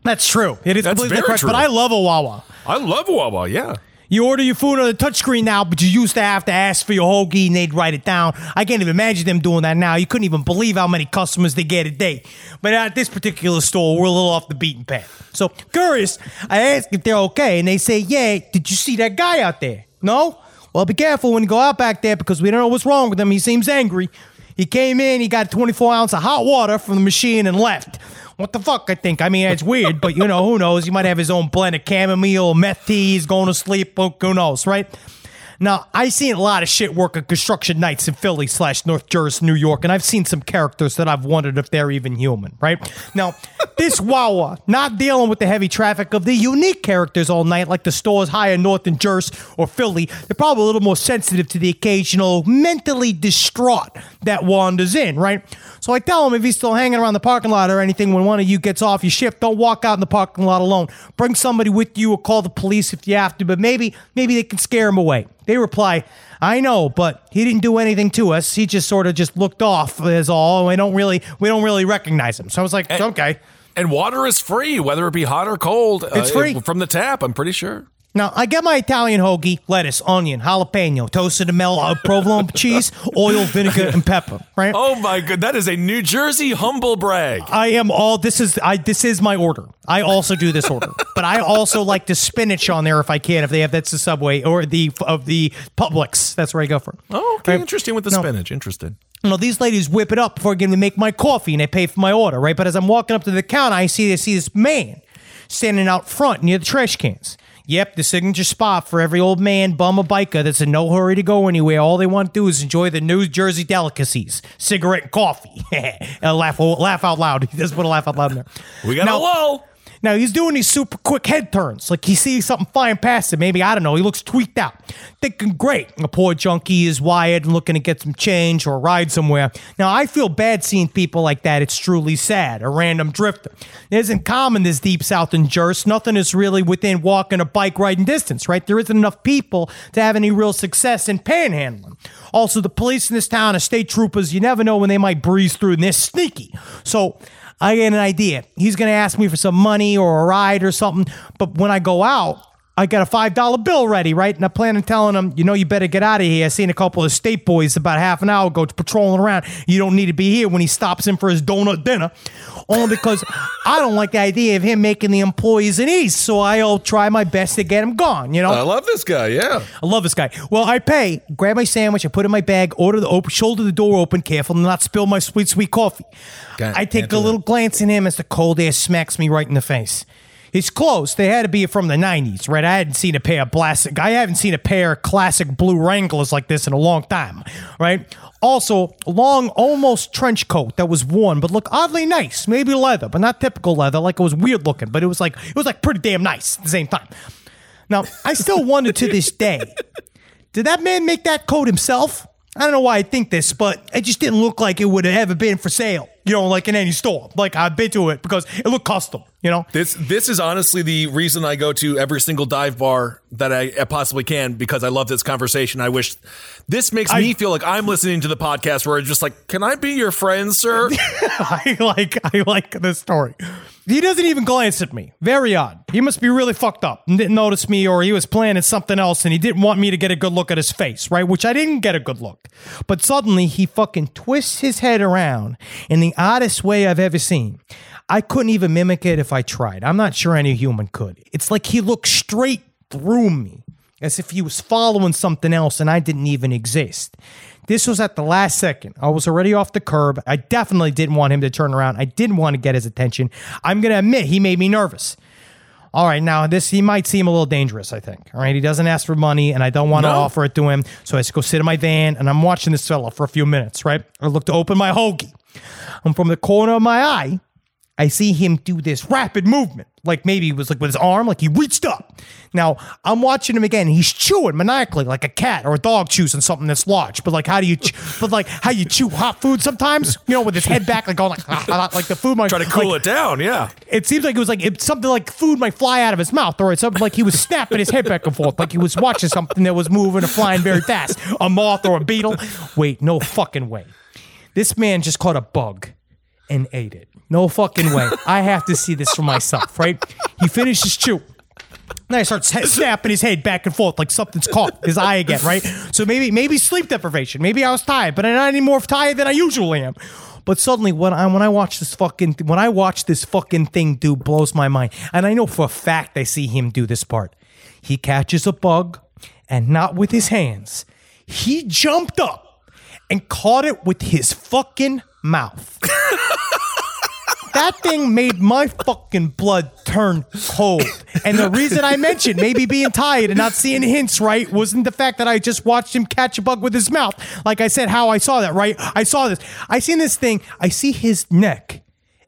That's true. It is That's completely very correct, true. but I love a Wawa. I love Wawa. Yeah. You order your food on the touchscreen now, but you used to have to ask for your hoagie and they'd write it down. I can't even imagine them doing that now. You couldn't even believe how many customers they get a day. But at this particular store, we're a little off the beaten path. So, curious, I ask if they're okay, and they say, Yeah, did you see that guy out there? No? Well, be careful when you go out back there because we don't know what's wrong with him. He seems angry. He came in, he got 24 ounce of hot water from the machine and left. What the fuck, I think. I mean, it's weird, but you know, who knows? He might have his own blend of chamomile, meth tea, he's going to sleep, who who knows, right? Now, I've seen a lot of shit work at construction nights in Philly slash North Jersey, New York, and I've seen some characters that I've wondered if they're even human, right? Now, (laughs) this Wawa, not dealing with the heavy traffic of the unique characters all night, like the stores higher north in Jersey or Philly, they're probably a little more sensitive to the occasional mentally distraught that wanders in, right? So I tell him if he's still hanging around the parking lot or anything when one of you gets off your shift, don't walk out in the parking lot alone. Bring somebody with you or call the police if you have to, but maybe maybe they can scare him away. They reply, I know, but he didn't do anything to us. He just sort of just looked off is all. We don't really we don't really recognize him. So I was like, okay. And water is free, whether it be hot or cold. It's uh, free. from the tap. I'm pretty sure. Now, I get my Italian hoagie, lettuce, onion, jalapeno, toasted mel, uh, provolone (laughs) cheese, oil, vinegar, and pepper, right? Oh my god, that is a New Jersey humble brag. I am all this is I this is my order. I also do this order, (laughs) but I also like the spinach on there if I can. If they have that's the Subway or the of the Publix, that's where I go for. Oh, okay, Right. interesting with the No. spinach. Interesting. You know, these ladies whip it up before I get to make my coffee and they pay for my order, right? But as I'm walking up to the counter, I see I see this man standing out front near the trash cans. Yep, the signature spot for every old man, bum, or biker that's in no hurry to go anywhere. All they want to do is enjoy the New Jersey delicacies, cigarette and coffee. and (laughs) laugh, laugh out loud. He doesn't put a laugh out loud in there. We got Now- a lull. Now he's doing these super quick head turns. Like he sees something flying past him. Maybe, I don't know, he looks tweaked out. Thinking, great, a poor junkie is wired and looking to get some change or a ride somewhere. Now I feel bad seeing people like that. It's truly sad. A random drifter. It isn't common this deep south in Jersey. Nothing is really within walking or bike riding distance, right? There isn't enough people to have any real success in panhandling. Also, the police in this town are state troopers. You never know when they might breeze through, and they're sneaky. So I get an idea. He's going to ask me for some money or a ride or something. But when I go out, I got a five dollar bill ready, right? And I plan on telling him, you know, you better get out of here. I seen a couple of state boys about half an hour ago patrolling around. You don't need to be here when he stops in for his donut dinner. Only because (laughs) I don't like the idea of him making the employees an ease. So I'll try my best to get him gone. You know, I love this guy. Yeah. I love this guy. Well, I pay, grab my sandwich, I put it in my bag, order the open, shoulder the door open, careful not spill my sweet, sweet coffee. Can't- I take a little glance in him as the cold air smacks me right in the face. His close. they had to be from the 90s, right? I hadn't seen a pair of plastic, I haven't seen a pair of classic blue Wranglers like this in a long time, right? Also, long, almost trench coat that was worn, but looked oddly nice. Maybe leather, but not typical leather. Like it was weird looking, but it was like it was like pretty damn nice at the same time. Now, I still wonder to this day, did that man make that coat himself? I don't know why I think this, but it just didn't look like it would have ever been for sale. You know, like in any store. Like I've been to it because it looked custom. You know, This this is honestly the reason I go to every single dive bar that I possibly can because I love this conversation. I wish this makes me feel like I'm listening to the podcast where I'm just like, can I be your friend, sir? (laughs) I like I like this story. He doesn't even glance at me. Very odd. He must be really fucked up and didn't notice me, or he was planning something else and he didn't want me to get a good look at his face, right? Which I didn't get a good look. But suddenly he fucking twists his head around in the oddest way I've ever seen. I couldn't even mimic it if I tried. I'm not sure any human could. It's like he looked straight through me as if he was following something else and I didn't even exist. This was at the last second. I was already off the curb. I definitely didn't want him to turn around. I didn't want to get his attention. I'm going to admit he made me nervous. All right, now this he might seem a little dangerous, I think. All right, he doesn't ask for money and I don't want to No. offer it to him. So I just go sit in my van and I'm watching this fella for a few minutes, right? I look to open my hoagie. And from the corner of my eye, I see him do this rapid movement. Like maybe it was like with his arm, like he reached up. Now I'm watching him again. He's chewing maniacally like a cat or a dog chews on something that's large. But like how do you, ch- but like how you chew hot food sometimes, you know, with his head back, like going like, (laughs) "Ah, ah," like the food might Try to cool like, it down. Yeah. it seems like it was like it, something like food might fly out of his mouth, or it's something like he was snapping his head back and forth, like he was watching something that was moving or flying very fast, a moth or a beetle. Wait, no fucking way. This man just caught a bug and ate it. No fucking way. I have to see this for myself, right? He finished his chew. Then I start sa- snapping his head back and forth like something's caught his eye again, right? So maybe maybe sleep deprivation. Maybe I was tired, but I'm not any more tired than I usually am. But suddenly, when I when I watch this fucking when I watch this fucking thing do blows my mind, and I know for a fact I see him do this part. He catches a bug, and not with his hands. He jumped up and caught it with his fucking mouth. (laughs) that thing made my fucking blood turn cold. And the reason I mentioned maybe being tired and not seeing hints right wasn't the fact that I just watched him catch a bug with his mouth. Like I said, how I saw that, right? I saw this. I seen this thing. I see his neck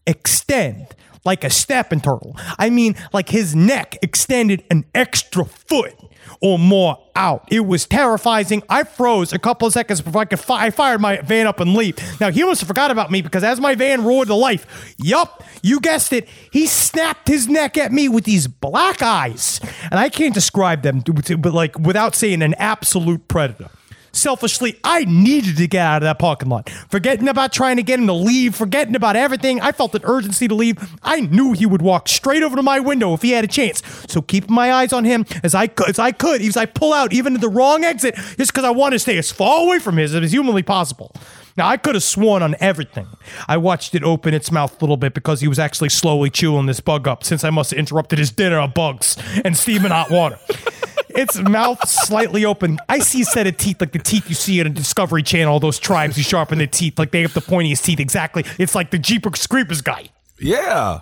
extend like a snapping turtle. I mean, like his neck extended an extra foot or more out. It was terrifying. I froze a couple of seconds before I could I fired my van up and leave. Now he have forgot about me because as my van roared to life, yup, you guessed it, he snapped his neck at me with these black eyes, and I can't describe them, but like without saying an absolute predator. Selfishly, I needed to get out of that parking lot. Forgetting about trying to get him to leave, forgetting about everything, I felt an urgency to leave. I knew he would walk straight over to my window if he had a chance. So keeping my eyes on him as I could, as I could, as I pull out even to the wrong exit, just because I want to stay as far away from his as humanly possible. Now I could have sworn on everything. I watched it open its mouth a little bit because he was actually slowly chewing this bug up since I must have interrupted his dinner of bugs and steaming hot water. (laughs) its mouth slightly open. I see a set of teeth like the teeth you see on a Discovery Channel. Those tribes who sharpen their teeth like they have the pointiest teeth. Exactly. It's like the Jeepers Creepers guy. Yeah.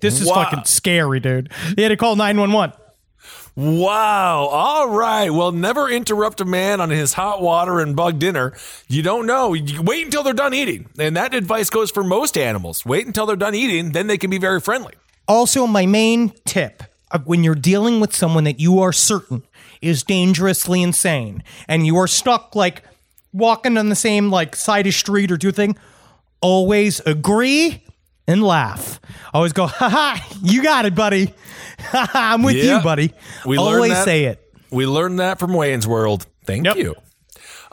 This is Wow. fucking scary, dude. They had to call nine one one. Wow. All right. Well, never interrupt a man on his hot water and bug dinner. You don't know. You wait until they're done eating. And that advice goes for most animals. Wait until they're done eating, then they can be very friendly. Also, my main tip when you're dealing with someone that you are certain is dangerously insane and you are stuck like walking on the same like side of street or do thing, always agree and laugh. Always go, (laughs) ha ha, you got it, buddy. Ha (laughs) ha, I'm with Yeah. you, buddy. We learned always that- say it. We learned that from Wayne's World. Thank Yep. you.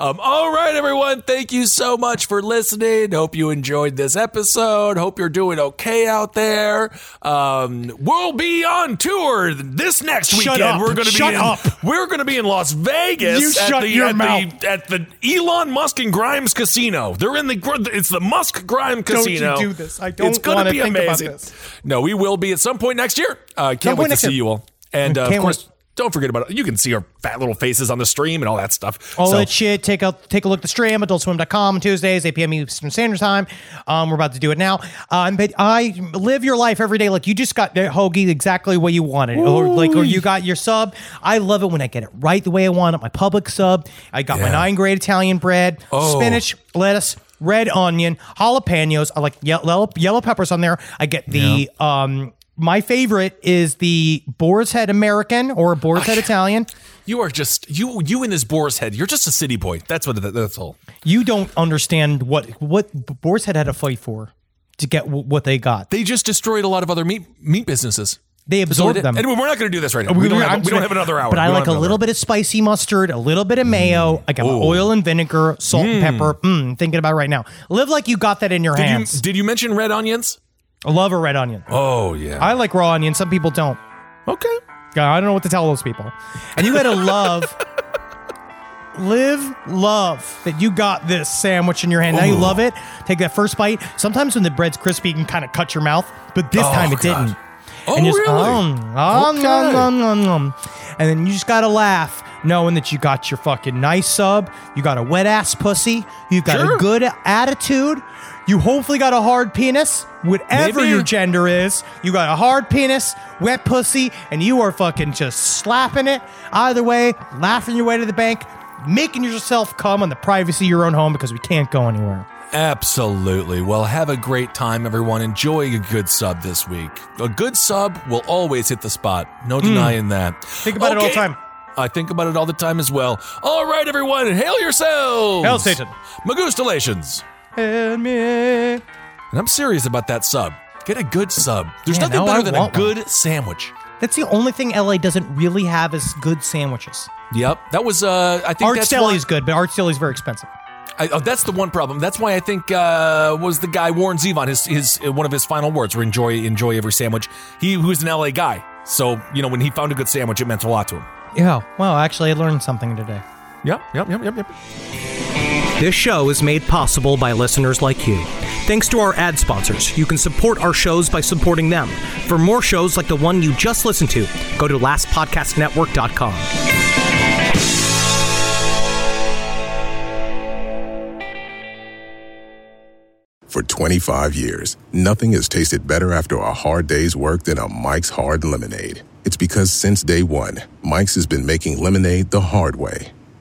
Um, all right, everyone. Thank you so much for listening. Hope you enjoyed this episode. Hope you're doing okay out there. Um, we'll be on tour this next Shut weekend. up. We're going to be Shut in, up. we're going to be in Las Vegas You at shut the your at mouth. the at the Elon Musk and Grimes Casino. They're in the it's the Musk Grime Don't you Casino. do this. I don't It's gonna wanna be amazing. No, we will be at some point next year. Uh, can't Some wait to see you all. And uh, of course, don't forget about it. You can see our fat little faces on the stream and all that stuff. All So- that shit. Take a take a look at the stream, adultswim.com on Tuesdays, 8 p.m. Eastern Standard Time. Um, we're about to do it now. Uh, but I live your life every day like you just got the hoagie exactly what you wanted, or like or you got your sub. I love it when I get it right the way I want it. My Publix sub. I got my nine grade Italian bread, Oh. spinach, lettuce. Red onion, jalapenos. I like yellow yellow peppers on there. I get the um. My favorite is the Boar's Head American or Boar's Head Italian. You are just you you in this boar's head. You're just a city boy. That's what that- that's all. You don't understand what what Boar's Head had to fight for to get w- what they got. They just destroyed a lot of other meat meat businesses. They absorbed them. And we're not going to do this right now. We, don't, have, we don't have another hour. But I like a little hour. bit of spicy mustard, a little bit of mayo. I got oil and vinegar, salt and pepper. Mm, thinking about it right now. Live like you got that in your Did you, hands. did you mention red onions? I love a red onion. Oh yeah. I like raw onion. Some people don't. okay. I don't know what to tell those people. And you got to love, live, love that you got this sandwich in your hand. Now you love it. Take that first bite. Sometimes when the bread's crispy, you can kind of cut your mouth, but this Oh, time it God. didn't. Oh and just, really? um, um, um Okay. nom, nom, nom, nom. And then you just gotta laugh, knowing that you got your fucking nice sub, you got a wet ass pussy, you got Sure. a good attitude, you hopefully got a hard penis, whatever Maybe. your gender is, you got a hard penis, wet pussy, and you are fucking just slapping it. Either way, laughing your way to the bank, making yourself come on the privacy of your own home because we can't go anywhere. Absolutely. Well, have a great time, everyone. Enjoy a good sub this week. A good sub will always hit the spot. No denying that. Hmm. Think about it all the time. I think about it all the time as well. All right, everyone, hail yourselves. Hail Satan. Magustalations. Help me. And I'm serious about that sub. Get a good sub. There's Yeah, nothing better I than a want one. good sandwich. That's the only thing LA doesn't really have is good sandwiches. Yep. That was, uh, I think Arch that's Deli is good, but Art's Deli is very expensive. I, oh, that's the one problem. That's why I think uh, was the guy Warren Zevon. His his uh, one of his final words were enjoy enjoy every sandwich. He who's an LA guy, so you know when he found a good sandwich, it meant a lot to him. Yeah. Well, actually, I learned something today. Yep, yep, yep, yep, yep. This show is made possible by listeners like you. Thanks to our ad sponsors, you can support our shows by supporting them. For more shows like the one you just listened to, go to lastpodcastnetwork.com. For 25 years, nothing has tasted better after a hard day's work than a Mike's Hard Lemonade. It's because since day one, Mike's has been making lemonade the hard way.